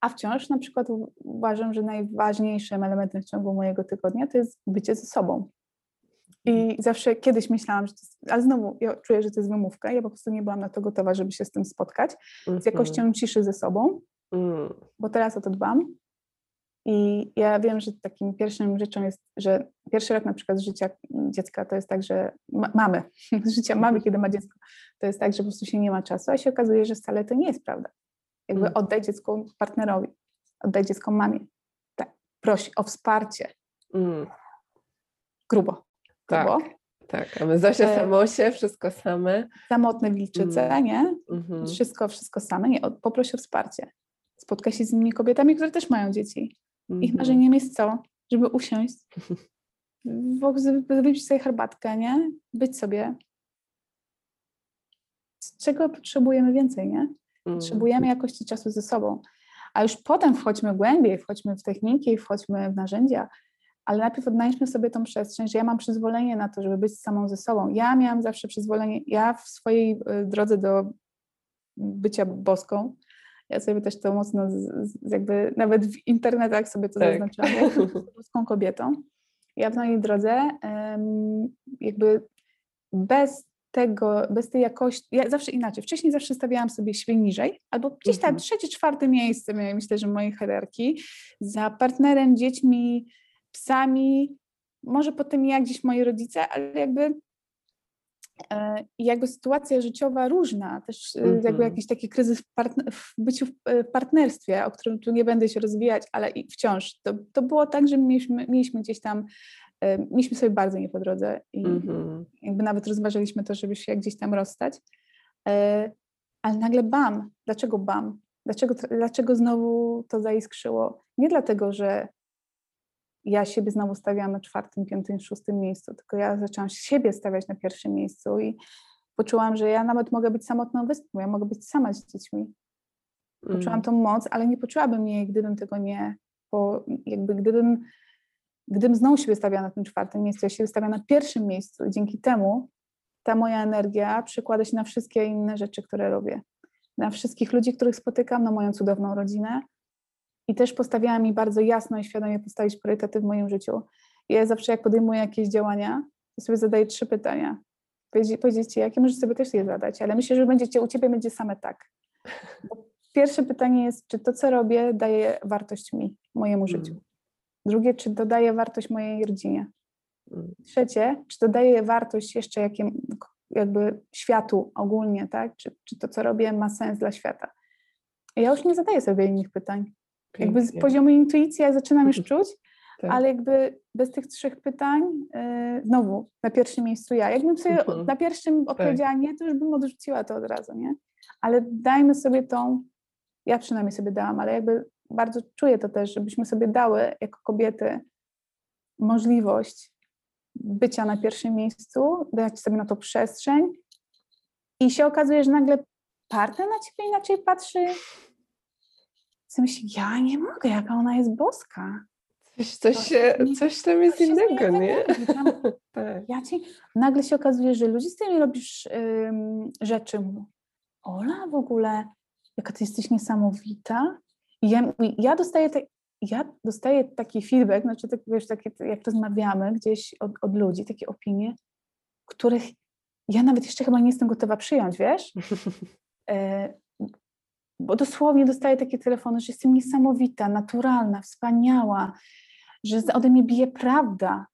A wciąż na przykład uważam, że najważniejszym elementem w ciągu mojego tygodnia to jest bycie ze sobą. I mhm. zawsze kiedyś myślałam, że to jest, ale znowu ja czuję, że to jest wymówka. Ja po prostu nie byłam na to gotowa, żeby się z tym spotkać, z jakością mhm. ciszy ze sobą, mm. bo teraz o to dbam. I ja wiem, że takim pierwszym rzeczą jest, że pierwszy rok na przykład życia dziecka to jest tak, że ma, mamy, życia mamy, kiedy ma dziecko, to jest tak, że po prostu się nie ma czasu, a się okazuje, że wcale to nie jest prawda. Jakby mm. oddaj dziecko partnerowi, oddaj dziecko mamie. Tak, prosi o wsparcie. Mm. Grubo. Grubo. Tak, tak. A my Zosia e... samosie, wszystko same. Samotne wilczyce, mm. nie? Mm-hmm. Wszystko, wszystko same. Nie, poprosi o wsparcie. Spotkaj się z innymi kobietami, które też mają dzieci. Ich marzeniem jest co? Żeby usiąść, wypić sobie herbatkę, nie? Być sobie. Czego potrzebujemy więcej, nie? Mm. Potrzebujemy jakości czasu ze sobą. A już potem wchodźmy głębiej, wchodźmy w techniki, wchodźmy w narzędzia, ale najpierw odnajdźmy sobie tą przestrzeń, że ja mam przyzwolenie na to, żeby być samą ze sobą. Ja miałam zawsze przyzwolenie, ja w swojej y, drodze do bycia boską, ja sobie też to mocno, jakby nawet w internetach sobie to tak. zaznaczyłam, boską kobietą. Ja w mojej drodze jakby bez tego, bez tej jakości, ja zawsze inaczej, wcześniej zawsze stawiałam sobie siebie niżej, albo gdzieś tam mhm. trzecie, czwarte miejsce, myślę, że mojej hierarchii, za partnerem, dziećmi, psami, może potem ja gdzieś moi rodzice, ale jakby e, jakby sytuacja życiowa różna, też mm -hmm. jakby mhm. jakiś taki kryzys w, w byciu w, e, w, partnerstwie, o którym tu nie będę się rozwijać, ale i wciąż to, to było tak, że mieliśmy, mieliśmy gdzieś tam mieliśmy sobie bardzo nie po drodze i mm-hmm. jakby nawet rozważaliśmy to, żeby się gdzieś tam rozstać. Ale nagle bam, dlaczego bam? Dlaczego, dlaczego znowu to zaiskrzyło? Nie dlatego, że ja siebie znowu stawiałam na czwartym, piątym, szóstym miejscu, tylko ja zaczęłam siebie stawiać na pierwszym miejscu i poczułam, że ja nawet mogę być samotną wyspą, ja mogę być sama z dziećmi. Poczułam mm. tą moc, ale nie poczułabym jej, gdybym tego nie, bo jakby gdybym Gdybym znowu się wystawiała na tym czwartym miejscu, ja się wystawiam na pierwszym miejscu i dzięki temu ta moja energia przekłada się na wszystkie inne rzeczy, które robię. Na wszystkich ludzi, których spotykam, na moją cudowną rodzinę. I też postawiałam mi bardzo jasno i świadomie postawić priorytety w moim życiu. Ja zawsze jak podejmuję jakieś działania, to sobie zadaję trzy pytania. Powiedzieć jakie możesz sobie też je zadać, ale myślę, że będziecie, u Ciebie będzie same tak. Pierwsze pytanie jest, czy to, co robię, daje wartość mi, mojemu życiu. Mm. Drugie, czy dodaje wartość mojej rodzinie. Mm. Trzecie, czy dodaje wartość jeszcze jakim, jakby światu ogólnie, tak? Czy, czy to, co robię, ma sens dla świata. Ja już nie zadaję sobie innych pytań. Pięknie. Jakby z poziomu intuicji ja zaczynam już czuć, tak. ale jakby bez tych trzech pytań yy, znowu na pierwszym miejscu ja. Jakbym sobie mhm. na pierwszym tak. odpowiedziała nie, to już bym odrzuciła to od razu, nie? Ale dajmy sobie tą, ja przynajmniej sobie dałam, ale jakby bardzo czuję to też, żebyśmy sobie dały jako kobiety możliwość bycia na pierwszym miejscu, dać sobie na to przestrzeń i się okazuje, że nagle partner na ciebie inaczej patrzy. Myśli, ja nie mogę, jaka ona jest boska. Coś, coś, się, coś tam jest coś innego, nie? Tam, tak. ja ci, nagle się okazuje, że ludzie z tymi robisz ym, rzeczy. Ola, w ogóle, jaka ty jesteś niesamowita. I ja, ja dostaję, te, ja dostaję taki feedback, znaczy tak, wiesz, takie, jak rozmawiamy gdzieś od, od ludzi, takie opinie, których ja nawet jeszcze chyba nie jestem gotowa przyjąć, wiesz? Bo dosłownie dostaję takie telefony, że jestem niesamowita, naturalna, wspaniała, że ode mnie bije prawda.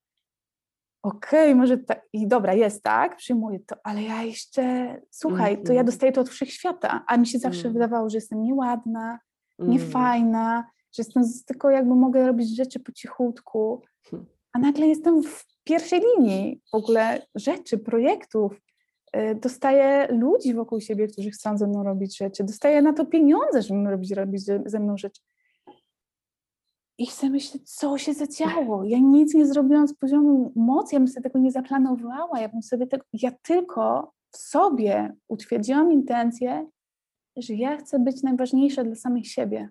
Okej, okay, może tak, i dobra, jest tak, przyjmuję to, ale ja jeszcze, słuchaj, to ja mhm. dostaję to od wszechświata, a mi się zawsze mm. wydawało, że jestem nieładna, mm. niefajna, że jestem tylko jakby mogę robić rzeczy po cichutku, hmm. a nagle jestem w pierwszej linii w ogóle rzeczy, projektów, dostaję ludzi wokół siebie, którzy chcą ze mną robić rzeczy, dostaję na to pieniądze, żeby robić, robić ze mną rzeczy. I chcę myśleć, co się zadziało. Ja nic nie zrobiłam z poziomu mocy, ja bym sobie tego nie zaplanowała, ja bym sobie tego, ja tylko w sobie utwierdziłam intencję, że ja chcę być najważniejsza dla samych siebie.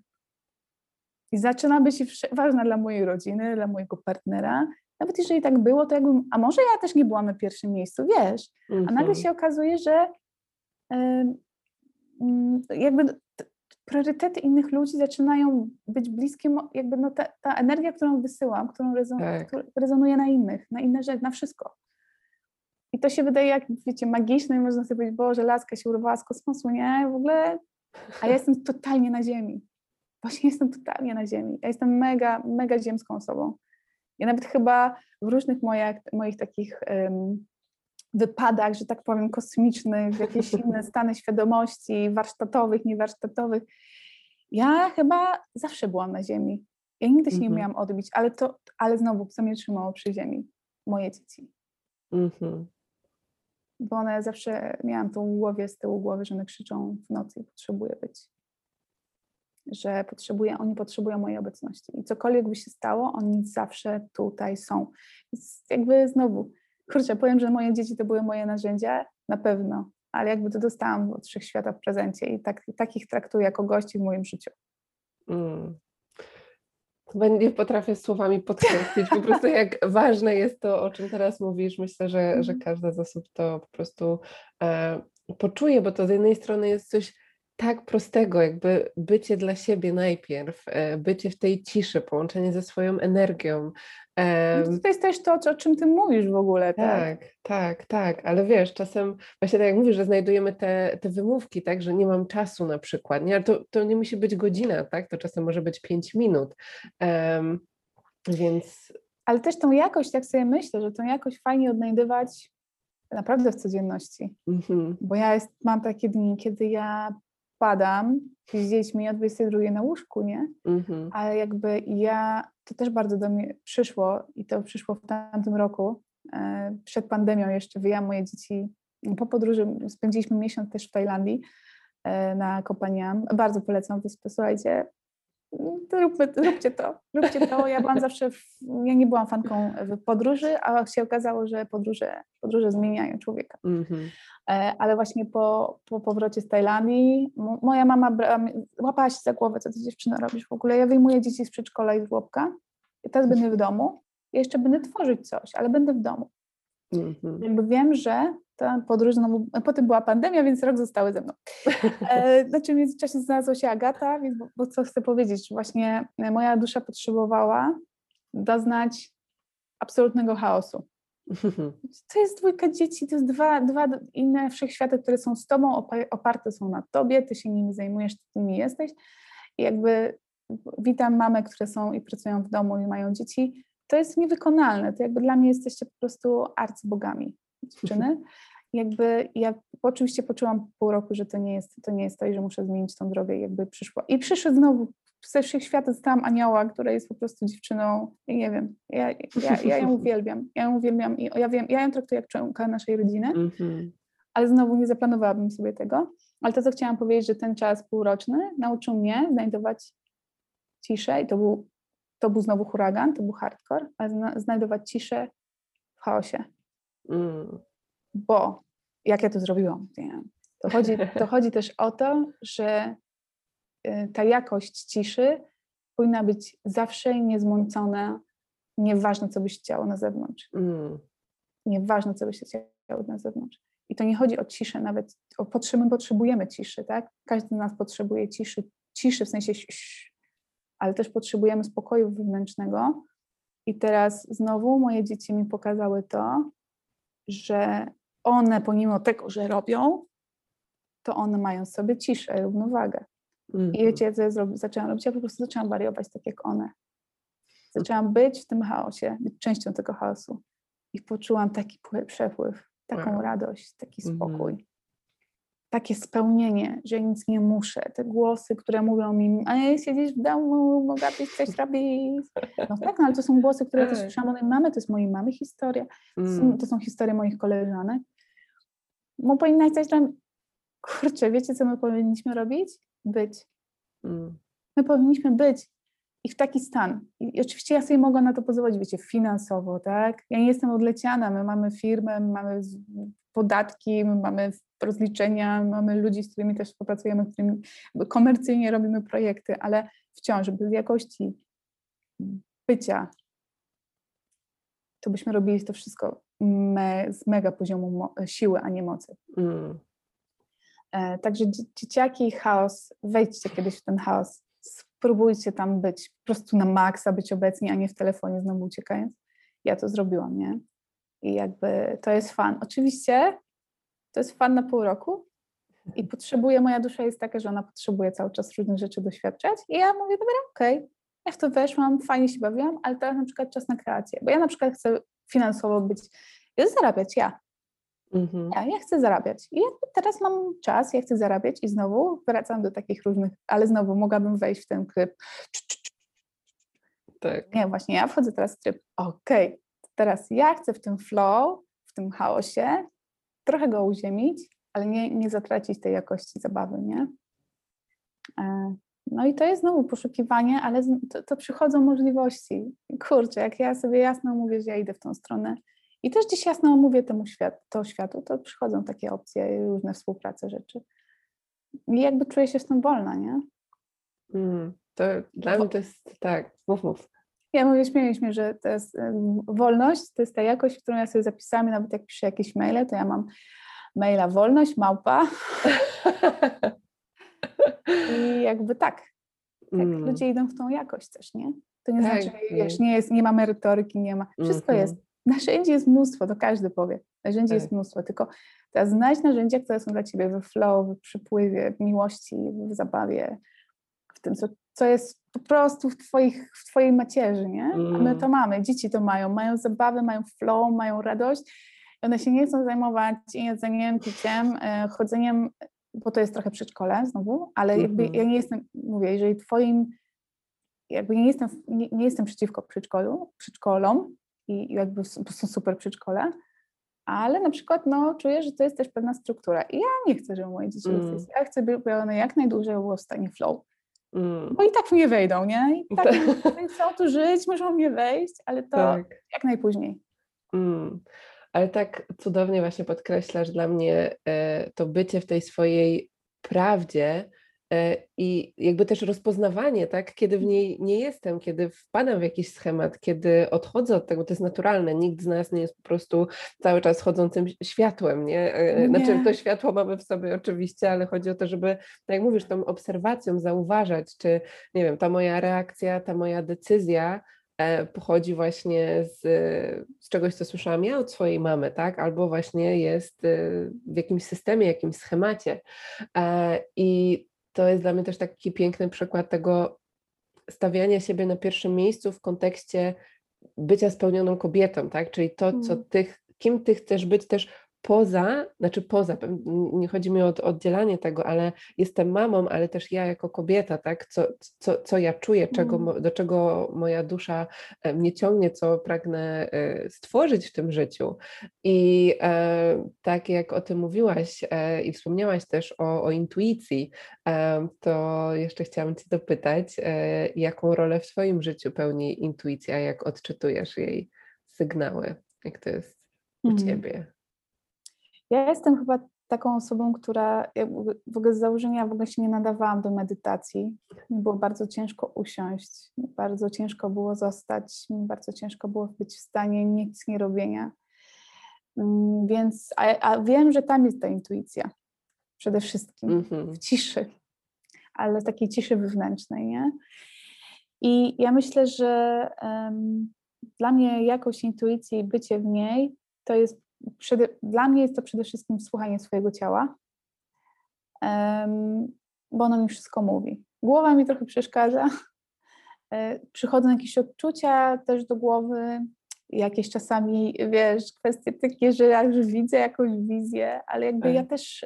I zaczyna być ważna dla mojej rodziny, dla mojego partnera. Nawet jeżeli tak było, to jakbym, a może ja też nie byłam na pierwszym miejscu, wiesz? A nagle mhm. się okazuje, że y, jakby priorytety innych ludzi zaczynają być bliskie, jakby no ta, ta energia, którą wysyłam, którą rezon, tak. rezonuje na innych, na inne rzeczy, na wszystko. I to się wydaje jak, wiecie, magiczne i można sobie powiedzieć, Boże, laska się urwała z kosmosu, nie? W ogóle, a ja jestem totalnie na ziemi. Właśnie jestem totalnie na ziemi. Ja jestem mega, mega ziemską osobą. Ja nawet chyba w różnych moich, moich takich um, wypadach, że tak powiem, kosmicznych, w jakieś inne stany świadomości, warsztatowych, niewarsztatowych, ja chyba zawsze byłam na ziemi. Ja nigdy się mm -hmm. nie mhm. miałam odbić, ale to, ale znowu, co mnie trzymało przy ziemi? Moje dzieci. Mm -hmm. Bo one zawsze miałam tą głowie z tyłu głowy, że one krzyczą w nocy i potrzebuję być że potrzebuję, oni potrzebują mojej obecności. I cokolwiek by się stało, oni zawsze tutaj są. Więc jakby znowu, kurczę, powiem, że moje dzieci to były moje narzędzia, na pewno, ale jakby to dostałam od wszechświata w prezencie i tak, takich traktuję jako gości w moim życiu. Mm. Nie potrafię słowami podkreślić po prostu jak ważne jest to, o czym teraz mówisz. Myślę, że, że mhm. każda z osób to po prostu e, poczuje, bo to z jednej strony jest coś tak prostego, jakby bycie dla siebie najpierw, e, bycie w tej ciszy, połączenie ze swoją energią. No to jest też to, o czym ty mówisz w ogóle, tak? Tak, tak, tak, ale wiesz, czasem właśnie tak jak mówisz, że znajdujemy te, te wymówki, tak, że nie mam czasu na przykład, nie? Ale to, to nie musi być godzina, tak, to czasem może być pięć minut, um, więc... Ale też tą jakość, jak sobie myślę, że tą jakość fajnie odnajdywać naprawdę w codzienności, mm -hmm. bo ja jest, mam takie dni, kiedy ja padam z dziećmi o 22 na łóżku, nie? Mhm. Ale jakby ja, to też bardzo do mnie przyszło i to przyszło w tamtym roku, e, przed pandemią jeszcze wyjęłam moje dzieci po podróży, spędziliśmy miesiąc też w Tajlandii e, na Kopaniam. Bardzo polecam wyspę, słuchajcie, róbmy, róbcie to, róbcie to. Ja byłam zawsze, w, ja nie byłam fanką podróży, a się okazało, że podróże, podróże zmieniają człowieka. Mm-hmm. Ale właśnie po, po powrocie z Tajlandii moja mama łapała się za głowę, co ty dziewczyna robisz w ogóle. Ja wyjmuję dzieci z przedszkola i z żłobka i teraz będę w domu jeszcze będę tworzyć coś, ale będę w domu. Mm-hmm. Jakby wiem, że ta podróż, no, potem była pandemia, więc rok zostały ze mną. E, znaczy w międzyczasie znalazła się Agata, więc, bo, bo co chcę powiedzieć, właśnie moja dusza potrzebowała doznać absolutnego chaosu. To jest dwójka dzieci, to jest dwa, dwa inne wszechświaty, które są z tobą, oparte są na tobie, ty się nimi zajmujesz, ty nimi jesteś. I jakby witam mamy, które są i pracują w domu i mają dzieci. To jest niewykonalne. To jakby dla mnie jesteście po prostu arcybogami dziewczyny. Jakby ja oczywiście poczułam pół roku, że to nie jest to, nie jest to i że muszę zmienić tą drogę i jakby przyszło. I przyszły znowu ze wszechświata dostałam anioła, która jest po prostu dziewczyną, nie wiem, ja, ja, ja ją uwielbiam, ja ją uwielbiam i ja wiem, ja ją traktuję jak członka naszej rodziny, mm-hmm. ale znowu nie zaplanowałabym sobie tego, ale to, co chciałam powiedzieć, że ten czas półroczny nauczył mnie znajdować ciszę i to był, to był znowu huragan, to był hardcore, ale zna, znajdować ciszę w chaosie. Mm. Bo jak ja to zrobiłam? Nie. To, chodzi, to chodzi też o to, że y, ta jakość ciszy powinna być zawsze niezmącona, nieważne, co byś chciało na zewnątrz. Mm. Nieważne, co byś chciało na zewnątrz. I to nie chodzi o ciszę, nawet o potrzeby, potrzebujemy ciszy, tak? Każdy z nas potrzebuje ciszy, ciszy w sensie, ale też potrzebujemy spokoju wewnętrznego. I teraz znowu moje dzieci mi pokazały to, że one, pomimo tego, że robią, to one mają sobie ciszę, równowagę. Mm. I mhm. wiecie, co ja zaczęłam robić? Ja po prostu zaczęłam wariować tak jak one. Zaczęłam być w tym chaosie, być częścią tego chaosu. I poczułam taki przepływ, taką wow. radość, taki spokój. Mm. Takie spełnienie, że nic nie muszę. Te głosy, które mówią mi, a siedzisz w domu, mogłabyś coś robić. No tak, no, ale to są głosy, które też słyszałam od mojej mamy, to jest mojej mamy historia, to są, mm. to są historie moich koleżanek. Bo powinnaś coś tam, kurczę, wiecie co my powinniśmy robić? Być. Mm. My powinniśmy być i w taki stan. I oczywiście ja sobie mogę na to pozwolić, wiecie, finansowo, tak? Ja nie jestem odleciana, my mamy firmę, mamy podatki, my mamy rozliczenia, mamy ludzi, z którymi też współpracujemy, z którymi komercyjnie robimy projekty, ale wciąż bez jakości bycia, to byśmy robili to wszystko me, z mega poziomu siły, a nie mocy. Mm. E, także dzieciaki, chaos, wejdźcie kiedyś w ten chaos, spróbujcie tam być, po prostu na maksa być obecni, a nie w telefonie znowu uciekając. Ja to zrobiłam, nie? I jakby to jest fan. Oczywiście to jest fan na pół roku i potrzebuje, moja dusza jest taka, że ona potrzebuje cały czas różnych rzeczy doświadczać i ja mówię, dobra, okej, okay, ja w to weszłam, fajnie się bawiłam, ale teraz na przykład czas na kreację, bo ja na przykład chcę finansowo być, zarabiać ja. Mhm. Ja, ja chcę zarabiać. I teraz mam czas, ja chcę zarabiać i znowu wracam do takich różnych, ale znowu mogłabym wejść w ten tryb. Tak. Nie, właśnie ja wchodzę teraz w tryb, okej, okay, teraz ja chcę w tym flow, w tym chaosie, trochę go uziemić, ale nie, nie zatracić tej jakości zabawy, nie? E, no i to jest znowu poszukiwanie, ale to, to przychodzą możliwości. Kurczę, jak ja sobie jasno mówię, że ja idę w tą stronę i też dziś jasno mówię temu świat, to światu, to przychodzą takie opcje i różne współprace rzeczy. I jakby czuję się z tym wolna, nie? Mm, to dla mnie to jest tak, mów, mów. Ja mówię, śmieję że to jest wolność, to jest ta jakość, którą ja sobie zapisałam, nawet jak piszę jakieś maile, to ja mam maila wolność, małpa. I jakby tak, tak mm. ludzie idą w tą jakość też, nie? To nie tak, znaczy, wiesz, nie, jest, nie ma merytoryki, nie ma, wszystko mm -hmm. jest. Narzędzi jest mnóstwo, to każdy powie. Narzędzi tak. jest mnóstwo, tylko teraz znajdź narzędzia, które są dla Ciebie we flow, w przypływie, w miłości, w zabawie, w tym, co, co jest po prostu w, twoich, w Twojej macierzy, nie? A my mm. to mamy, dzieci to mają, mają zabawę, mają flow, mają radość. One się nie chcą zajmować jedzeniem, piciem, e, chodzeniem bo to jest trochę przedszkole znowu, ale jakby mm -hmm. ja nie jestem, mówię, jeżeli twoim, jakby nie jestem, nie, nie jestem przeciwko przedszkolu, przedszkolom i jakby są super przedszkole, ale na przykład no, czuję, że to jest też pewna struktura i ja nie chcę, żeby moje dzieci mm. ja chcę, by one jak najdłużej było w stanie flow. Mm. Bo i tak w nie wejdą, nie? I tak chcą tu żyć, muszą mnie wejść, ale to tak. jak najpóźniej. Mm ale tak cudownie właśnie podkreślasz dla mnie e, to bycie w tej swojej prawdzie i jakby też rozpoznawanie, tak, kiedy w niej nie jestem, kiedy wpadam w jakiś schemat, kiedy odchodzę od tego, to jest naturalne, nikt z nas nie jest po prostu cały czas chodzącym światłem, nie? E, znaczy, nie. Znaczy to światło mamy w sobie oczywiście, ale chodzi o to, żeby, tak jak mówisz, tą obserwacją zauważać, czy nie wiem, ta moja reakcja, ta moja decyzja E, pochodzi właśnie z, z czegoś, co słyszałam ja od swojej mamy, tak? Albo właśnie jest e, w jakimś systemie, jakimś schemacie. E, I to jest dla mnie też taki piękny przykład tego stawiania siebie na pierwszym miejscu w kontekście bycia spełnioną kobietą, tak? Czyli to, co mhm. ty, kim ty chcesz być też poza, znaczy poza, nie chodzi mi o oddzielanie tego, ale jestem mamą, ale też ja jako kobieta, tak, co, co, co ja czuję, czego, mm. do czego moja dusza e, mnie ciągnie, co pragnę e, stworzyć w tym życiu. I e, tak jak o tym mówiłaś i wspomniałaś też o, o intuicji, to jeszcze chciałam Cię dopytać, jaką rolę w swoim życiu pełni intuicja, jak odczytujesz jej sygnały, jak to jest u mm. Ciebie? Ja jestem chyba taką osobą, która w ogóle z założenia w ogóle się nie nadawałam do medytacji. Mi było bardzo ciężko usiąść, bardzo ciężko było zostać, bardzo ciężko było być w stanie nic nie robienia. Mm, więc, a, a wiem, że tam jest ta intuicja przede wszystkim, mm -hmm. w ciszy, ale takiej ciszy wewnętrznej, nie? I ja myślę, że um, dla mnie jakość intuicji i bycie w niej to jest przede, dla mnie jest to przede wszystkim słuchanie swojego ciała, bo ono mi wszystko mówi. Głowa mi trochę przeszkadza. E, przychodzą jakieś odczucia też do głowy, jakieś czasami, wiesz, kwestie takie, że ja już widzę jakąś wizję, ale jakby ja tak. też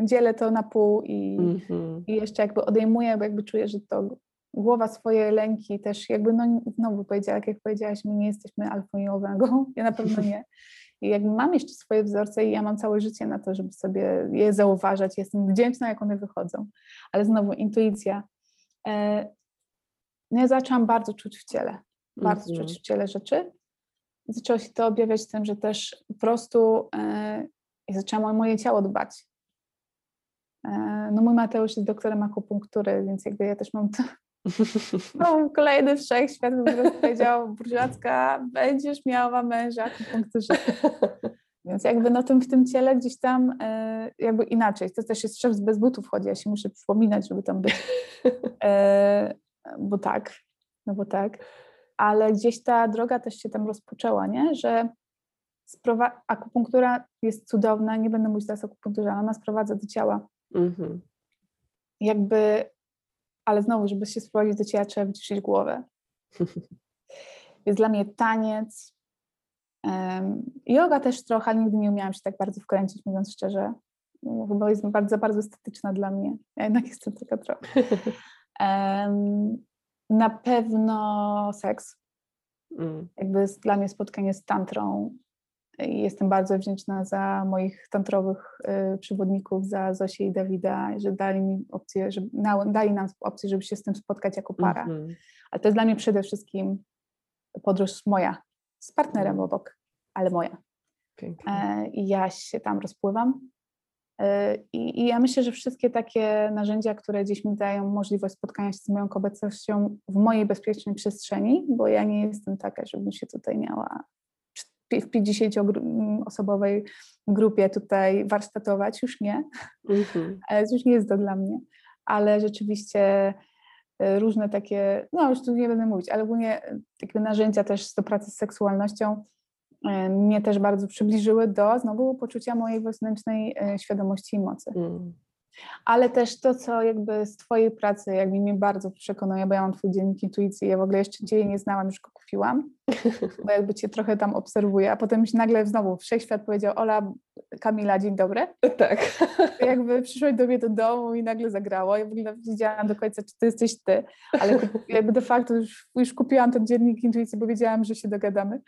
dzielę to na pół i, mm -hmm. i jeszcze jakby odejmuję, bo jakby czuję, że to głowa swoje lęki też jakby, no znowu powiedziała, jak powiedziałaś, my nie jesteśmy alfą i omegą, ja na pewno nie. I jakby mam jeszcze swoje wzorce i ja mam całe życie na to, żeby sobie je zauważać. Jestem wdzięczna, jak one wychodzą. Ale znowu intuicja. E, no ja zaczęłam bardzo czuć w ciele. Bardzo mm -hmm. czuć w ciele rzeczy. Zaczęło się to objawiać tym, że też po prostu ja zaczęłam o moje ciało dbać. E, no mój Mateusz jest doktorem akupunktury, więc jakby ja też mam to, no, kolejny wszechświat po prostu powiedział, burżacka, będziesz miała męża akupunkturze. Więc jakby no tym, w tym ciele gdzieś tam e, jakby inaczej. To też jest szef bez butów chodzi, ja się muszę przypominać, żeby tam być. E, bo tak, no bo tak. Ale gdzieś ta droga też się tam rozpoczęła, nie? Że sprowa- akupunktura jest cudowna, nie będę mówić teraz o akupunkturze, ale ona sprowadza do ciała. Mm-hmm. Jakby ale znowu, żeby się sprowadzić do ciała, trzeba wyciszyć głowę. Jest dla mnie taniec. Um, yoga też trochę, nigdy nie umiałam się tak bardzo wkręcić, mówiąc szczerze. Chyba jest bardzo, bardzo estetyczna dla mnie. Ja jednak jestem taka trochę. Um, na pewno seks. Mm. Jakby dla mnie spotkanie z tantrą Jestem bardzo wdzięczna za moich tantrowych y, przewodników, za Zosię i Dawida, że dali mi opcję, że dali nam opcję, żeby się z tym spotkać jako para. -hmm. Ale to jest dla mnie przede wszystkim podróż moja, z partnerem mm. obok, ale moja. E, I ja się tam rozpływam. E, I, I, ja myślę, że wszystkie takie narzędzia, które gdzieś mi dają możliwość spotkania się z moją kobiecością w mojej bezpiecznej przestrzeni, bo ja nie jestem taka, żebym się tutaj miała w 50-osobowej grupie tutaj warsztatować, już nie. Mhm. Już nie jest to dla mnie, ale rzeczywiście e, różne takie, no już tu nie będę mówić, ale ogólnie e, takie narzędzia też do pracy z seksualnością e, mnie też bardzo przybliżyły do znowu poczucia mojej wewnętrznej świadomości i mocy. Mm ale też to, co jakby z Twojej pracy jakby mnie bardzo przekonuje, bo ja mam Twój dziennik intuicji, ja w ogóle jeszcze Cię nie znałam, już go kupiłam, bo jakby Cię trochę tam obserwuję, a potem się nagle znowu wszechświat powiedział, Ola, Kamila, dzień dobry. Tak. Jakby przyszłaś do mnie do domu i nagle zagrało, ja w ogóle wiedziałam do końca, czy to jesteś Ty, ale jakby de facto już, już kupiłam ten dziennik intuicji, bo wiedziałam, że się dogadamy.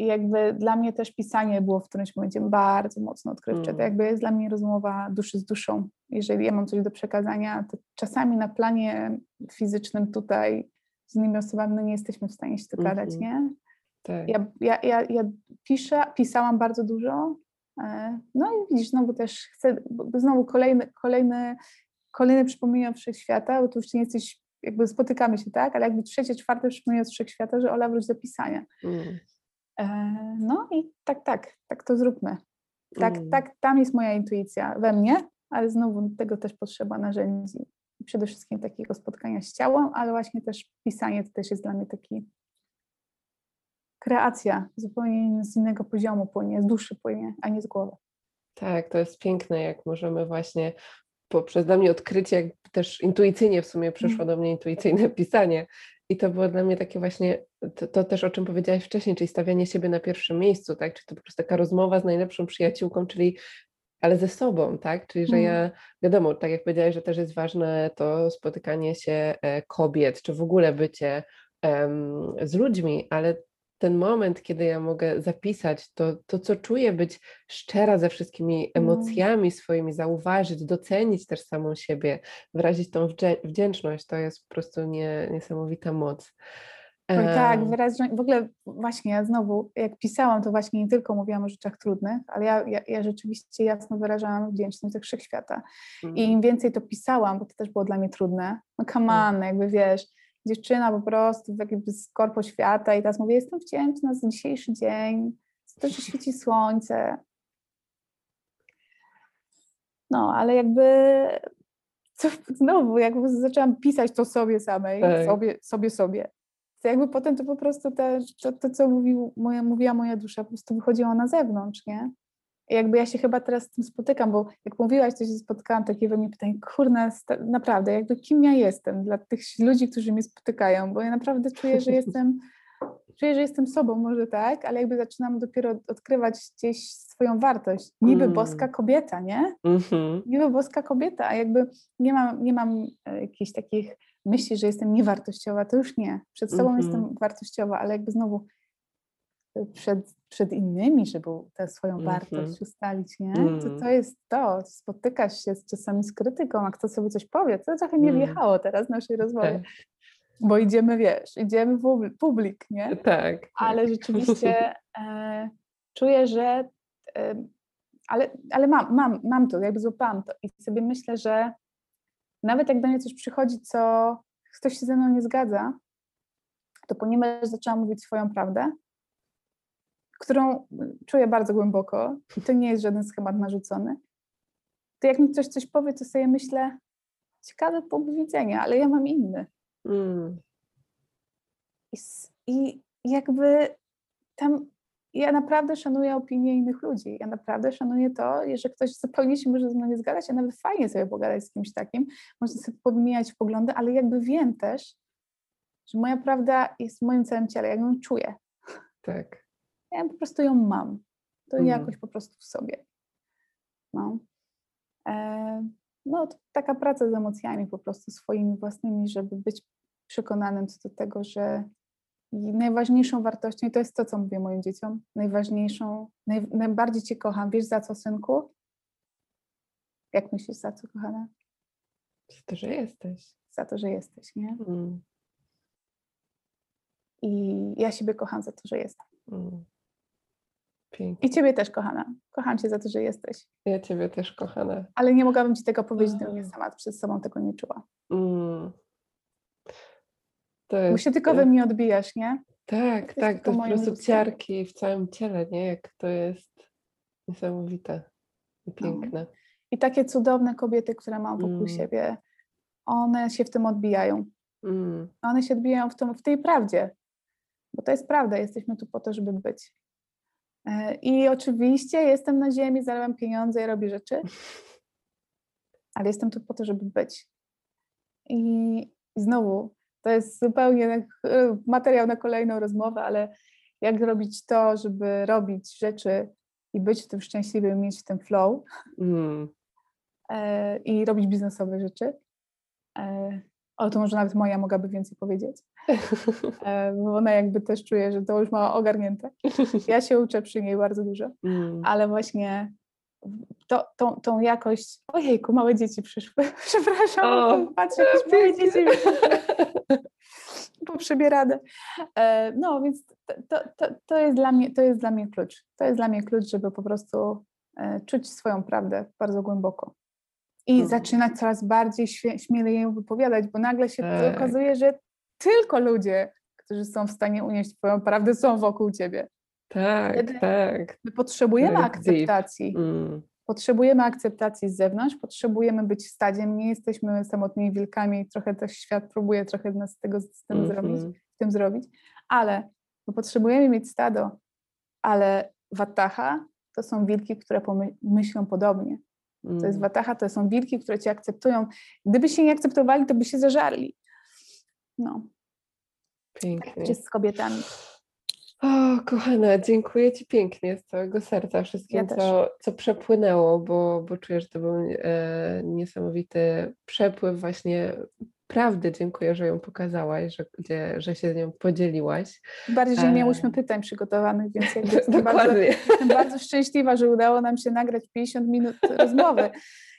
I jakby dla mnie też pisanie było w którymś momencie bardzo mocno odkrywcze. Mm. To jakby jest dla mnie rozmowa duszy z duszą. Jeżeli ja mam coś do przekazania, to czasami na planie fizycznym tutaj z innymi osobami no nie jesteśmy w stanie się dogadać, mm -hmm. nie? Tak. Ja, ja, ja, ja piszę, pisałam bardzo dużo. E, no i widzisz, znowu też chcę, znowu kolejny, kolejny, kolejne przypomnienie wszechświata, bo tu już nie jesteś, jakby spotykamy się, tak? Ale jakby trzecie, czwarte przypomnienie z wszechświata, że Ola wróć do pisania. Mm. E, no i tak, tak, tak to zróbmy. Tak, mm. tak, tam jest moja intuicja we mnie, ale znowu tego też potrzeba narzędzi. Przede wszystkim takiego spotkania z ciałem, ale właśnie też pisanie to też jest dla mnie taki kreacja zupełnie z innego poziomu płynie, z duszy płynie, a nie z głowy. Tak, to jest piękne, jak możemy właśnie poprzez dla mnie odkrycie, jak też intuicyjnie w sumie przyszło mm. do mnie intuicyjne pisanie, I to było dla mnie takie właśnie, to, to, też o czym powiedziałaś wcześniej, czyli stawianie siebie na pierwszym miejscu, tak? Czy to po prostu taka rozmowa z najlepszą przyjaciółką, czyli ale ze sobą, tak? Czyli, że ja, mm. wiadomo, tak jak powiedziałaś, że też jest ważne to spotykanie się e, kobiet, czy w ogóle bycie um, z ludźmi, ale ten moment, kiedy ja mogę zapisać to, to co czuję, być szczera ze wszystkimi mm. emocjami swoimi, zauważyć, docenić też samą siebie, wyrazić tą wdzięczność, to jest po prostu nie, niesamowita moc. Oj, tak, wyraźnie, w ogóle właśnie ja znowu, jak pisałam, to właśnie nie tylko mówiłam o rzeczach trudnych, ale ja, ja, ja rzeczywiście jasno wyrażałam wdzięczność ze wszechświata. Mm. I im więcej to pisałam, bo to też było dla mnie trudne, no come on, mm. jakby wiesz, dziewczyna po prostu jakby z korpo świata i teraz mówię, jestem wdzięczna za dzisiejszy dzień, za to, że świeci słońce. No, ale jakby co, znowu, jakby zaczęłam pisać to sobie samej, tak. sobie, sobie, sobie to jakby potem to po prostu te, to, to, co mówił moja, mówiła moja dusza, po prostu wychodziło na zewnątrz, nie? Jakby ja się chyba teraz z tym spotykam, bo jak mówiłaś, to się spotkałam takie we mnie pytanie, kurna, naprawdę, jakby kim ja jestem dla tych ludzi, którzy mnie spotykają, bo ja naprawdę czuję, że jestem, czuję, że jestem sobą, może tak, ale jakby zaczynam dopiero odkrywać gdzieś swoją wartość. Niby mm. boska kobieta, nie? Mm -hmm. Niby boska kobieta, a jakby nie mam, nie mam e, jakichś takich myśli, że jestem niewartościowa, to już nie. Przed sobą mm -hmm. jestem wartościowa, ale jakby znowu y, przed, przed innymi, żeby tę swoją mm wartość ustalić, nie? To, to mm. jest to. Spotykasz się z, czasami z krytyką, a kto sobie coś powie, to trochę nie mm. wjechało teraz w naszej rozmowie. Tak. Bo idziemy, wiesz, idziemy w publik, nie? Tak. tak. Ale rzeczywiście e, czuję, że e, ale, ale mam, mam, mam to, jakby złapałam to i sobie myślę, że nawet jak do mnie coś przychodzi, co ktoś się ze mną nie zgadza, to ponieważ zaczęłam mówić swoją prawdę, którą czuję bardzo głęboko, i to nie jest żaden schemat narzucony, to jak mi ktoś coś powie, to sobie myślę, ciekawy punkt widzenia, ale ja mam inny. Mm. I, I jakby tam ja naprawdę szanuję opinię innych ludzi. Ja naprawdę szanuję to, że ktoś zupełnie się może ze mną nie zgadzać, a nawet fajnie sobie pogadać z kimś takim, można sobie podmieniać poglądy, ale jakby wiem też, że moja prawda jest w moim całym ciele, ja ją czuję. Tak. Ja po prostu ją mam. To mm. jakoś po prostu w sobie. No. E, no, taka praca z emocjami po prostu swoimi własnymi, żeby być przekonanym co do tego, że i najważniejszą wartością, i to jest to, co mówię moim dzieciom, najważniejszą, naj, najbardziej Cię kocham. Wiesz za co, synku? Jak myślisz, za co, kochana? Za to, że jesteś. Za to, że jesteś, nie? Mm. I ja siebie kocham za to, że jestem. Mm. Pięknie. I Ciebie też, kochana. Kocham Cię za to, że jesteś. Ja Ciebie też, kochana. Ale nie mogłabym Ci tego powiedzieć, gdybym ja sama przed sobą tego nie czuła. Mm. To jest... Bo się tylko we mnie odbijasz, nie? Tak, tak, to po prostu ciarki w całym ciele, nie? Jak to jest niesamowite i no. piękne. No. I takie cudowne kobiety, które mam wokół mm. siebie, one się w tym odbijają. Mm. One się odbijają w, tym, w tej prawdzie, bo to jest prawda, jesteśmy tu po to, żeby być. E, I oczywiście jestem na ziemi, zarabiam pieniądze i robię rzeczy, ale jestem tu po to, żeby być. I znowu to jest zupełnie materiał na kolejną rozmowę, ale jak zrobić to, żeby robić rzeczy i być w tym szczęśliwym, mieć w tym flow mm. e, i robić biznesowe rzeczy. O, to może nawet moja mogłaby więcej powiedzieć, e, bo ona jakby też czuje, że to już ma ogarnięte. Ja się uczę przy niej bardzo dużo, mm. ale właśnie to, tą, tą jakość, ojejku, małe dzieci przyszły, przepraszam, o, patrzę, jakieś małe dzieci poprzebierane. E, no, więc to, to, to, jest dla mnie, to jest dla mnie klucz. To jest dla mnie klucz, żeby po prostu e, czuć swoją prawdę bardzo głęboko. I hmm. zaczynać coraz bardziej śmielej ją wypowiadać, bo nagle się tak. okazuje, że tylko ludzie, którzy są w stanie unieść swoją prawdę, są wokół ciebie. Tak, Wtedy tak. My potrzebujemy akceptacji. Mm. Potrzebujemy akceptacji z zewnątrz, potrzebujemy być w stadzie, nie jesteśmy samotnymi wilkami, trochę też świat próbuje trochę nas tego z tym, mm -hmm. zrobić, tym zrobić, ale my potrzebujemy mieć stado, ale wataha to są wilki, które myślą podobnie. To jest mm. wataha, to są wilki, które cię akceptują. Gdyby się nie akceptowali, to by się zażarli. No. Pięknie. Czy z kobietami. O, kochana, dziękuję Ci pięknie z całego serca wszystkim, Ja co, co przepłynęło, bo, bo czuję, że to był e, niesamowity przepływ właśnie prawdy. Dziękuję, że ją pokazałaś, że, gdzie, że się z nią podzieliłaś. Bardziej, że nie miałyśmy pytań przygotowanych, więc jakby jestem bardzo, bardzo szczęśliwa, że udało nam się nagrać 50 minut rozmowy.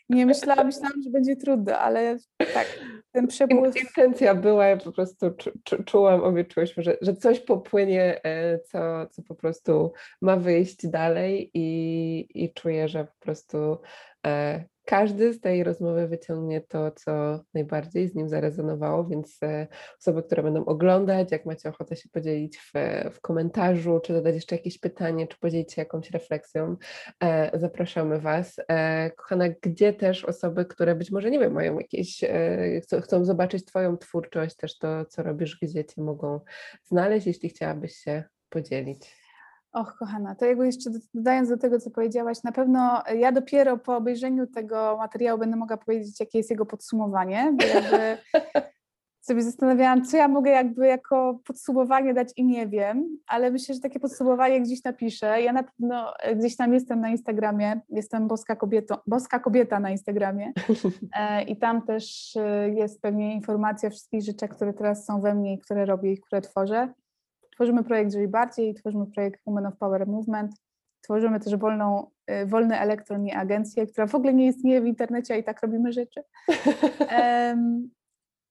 Nie myślałam, myślałam, że będzie trudno, ale tak, ten przepływ In- Intencja była, ja po prostu czu, czu, czułam, obie czułyśmy, że, że coś popłynie, e, co, co po prostu ma wyjść dalej i, i czuję, że po prostu e, każdy z tej rozmowy wyciągnie to, co najbardziej z nim zarezonowało, więc e, osoby, które będą oglądać, jak macie ochotę się podzielić w, w komentarzu, czy zadać jeszcze jakieś pytanie, czy podzielić się jakąś refleksją, e, zapraszamy Was. E, kochana, gdzie też osoby, które być może, nie wiem, mają jakieś, e, chcą, chcą zobaczyć Twoją twórczość, też to, co robisz, gdzie Cię mogą znaleźć, jeśli chciałabyś się podzielić. Och, kochana, to jakby jeszcze do- dodając do tego, co powiedziałaś, na pewno ja dopiero po obejrzeniu tego materiału będę mogła powiedzieć, jakie jest jego podsumowanie, bo jakby sobie zastanawiałam, co ja mogę jakby jako podsumowanie dać i nie wiem, ale myślę, że takie podsumowanie gdzieś napiszę. Ja na pewno e, gdzieś tam jestem na Instagramie, jestem boska, kobieto, boska kobieta na Instagramie e, i tam też e, jest pewnie informacja o wszystkich rzeczach, które teraz są we mnie i które robię i które tworzę. Tworzymy projekt Żyj Bardziej, tworzymy projekt Women of Power Movement, tworzymy też wolną, y, wolny elektron i agencję, która w ogóle nie istnieje w internecie, a i tak robimy rzeczy. Em,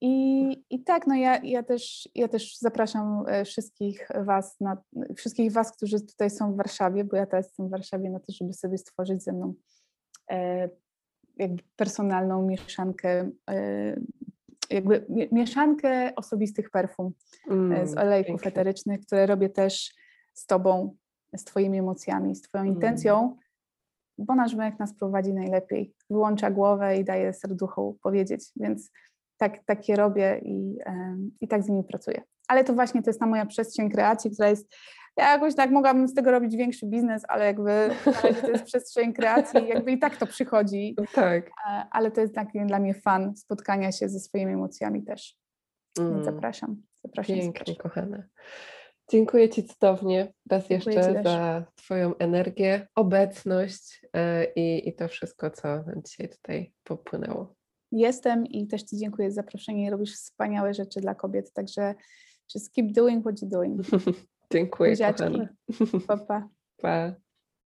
I, I tak, no ja, ja, też, ja też zapraszam e, wszystkich was, na, wszystkich was, którzy tutaj są w Warszawie, bo ja teraz jestem w Warszawie, na to, żeby sobie stworzyć ze mną e, jakby personalną mieszankę, e, jakby mie- mieszankę osobistych perfum e, z Mm, olejków pięknie. eterycznych, które robię też z Tobą, z Twoimi emocjami, z Twoją Mm. intencją, bo nasz węch nas prowadzi najlepiej. Wyłącza głowę i daje serduchu powiedzieć, więc tak, tak je robię i, em, i tak z nimi pracuję. Ale to właśnie to jest ta moja przestrzeń kreacji, która jest, ja jakoś tak mogłabym z tego robić większy biznes, ale jakby to jest przestrzeń kreacji, jakby i tak to przychodzi, Tak. e, ale to jest taki dla mnie fan spotkania się ze swoimi emocjami też. Mm. zapraszam. Zapraszam. Pięknie, zapraszam. kochana. Dziękuję Ci cudownie raz Dziękuję jeszcze za Twoją energię, obecność e, i, i to wszystko, co nam dzisiaj tutaj popłynęło. jestem i też Ci dziękuję za zaproszenie. Robisz wspaniałe rzeczy dla kobiet, także just keep doing what you're doing. Dziękuję, Buziaczki. kochana. Pa, pa. Pa.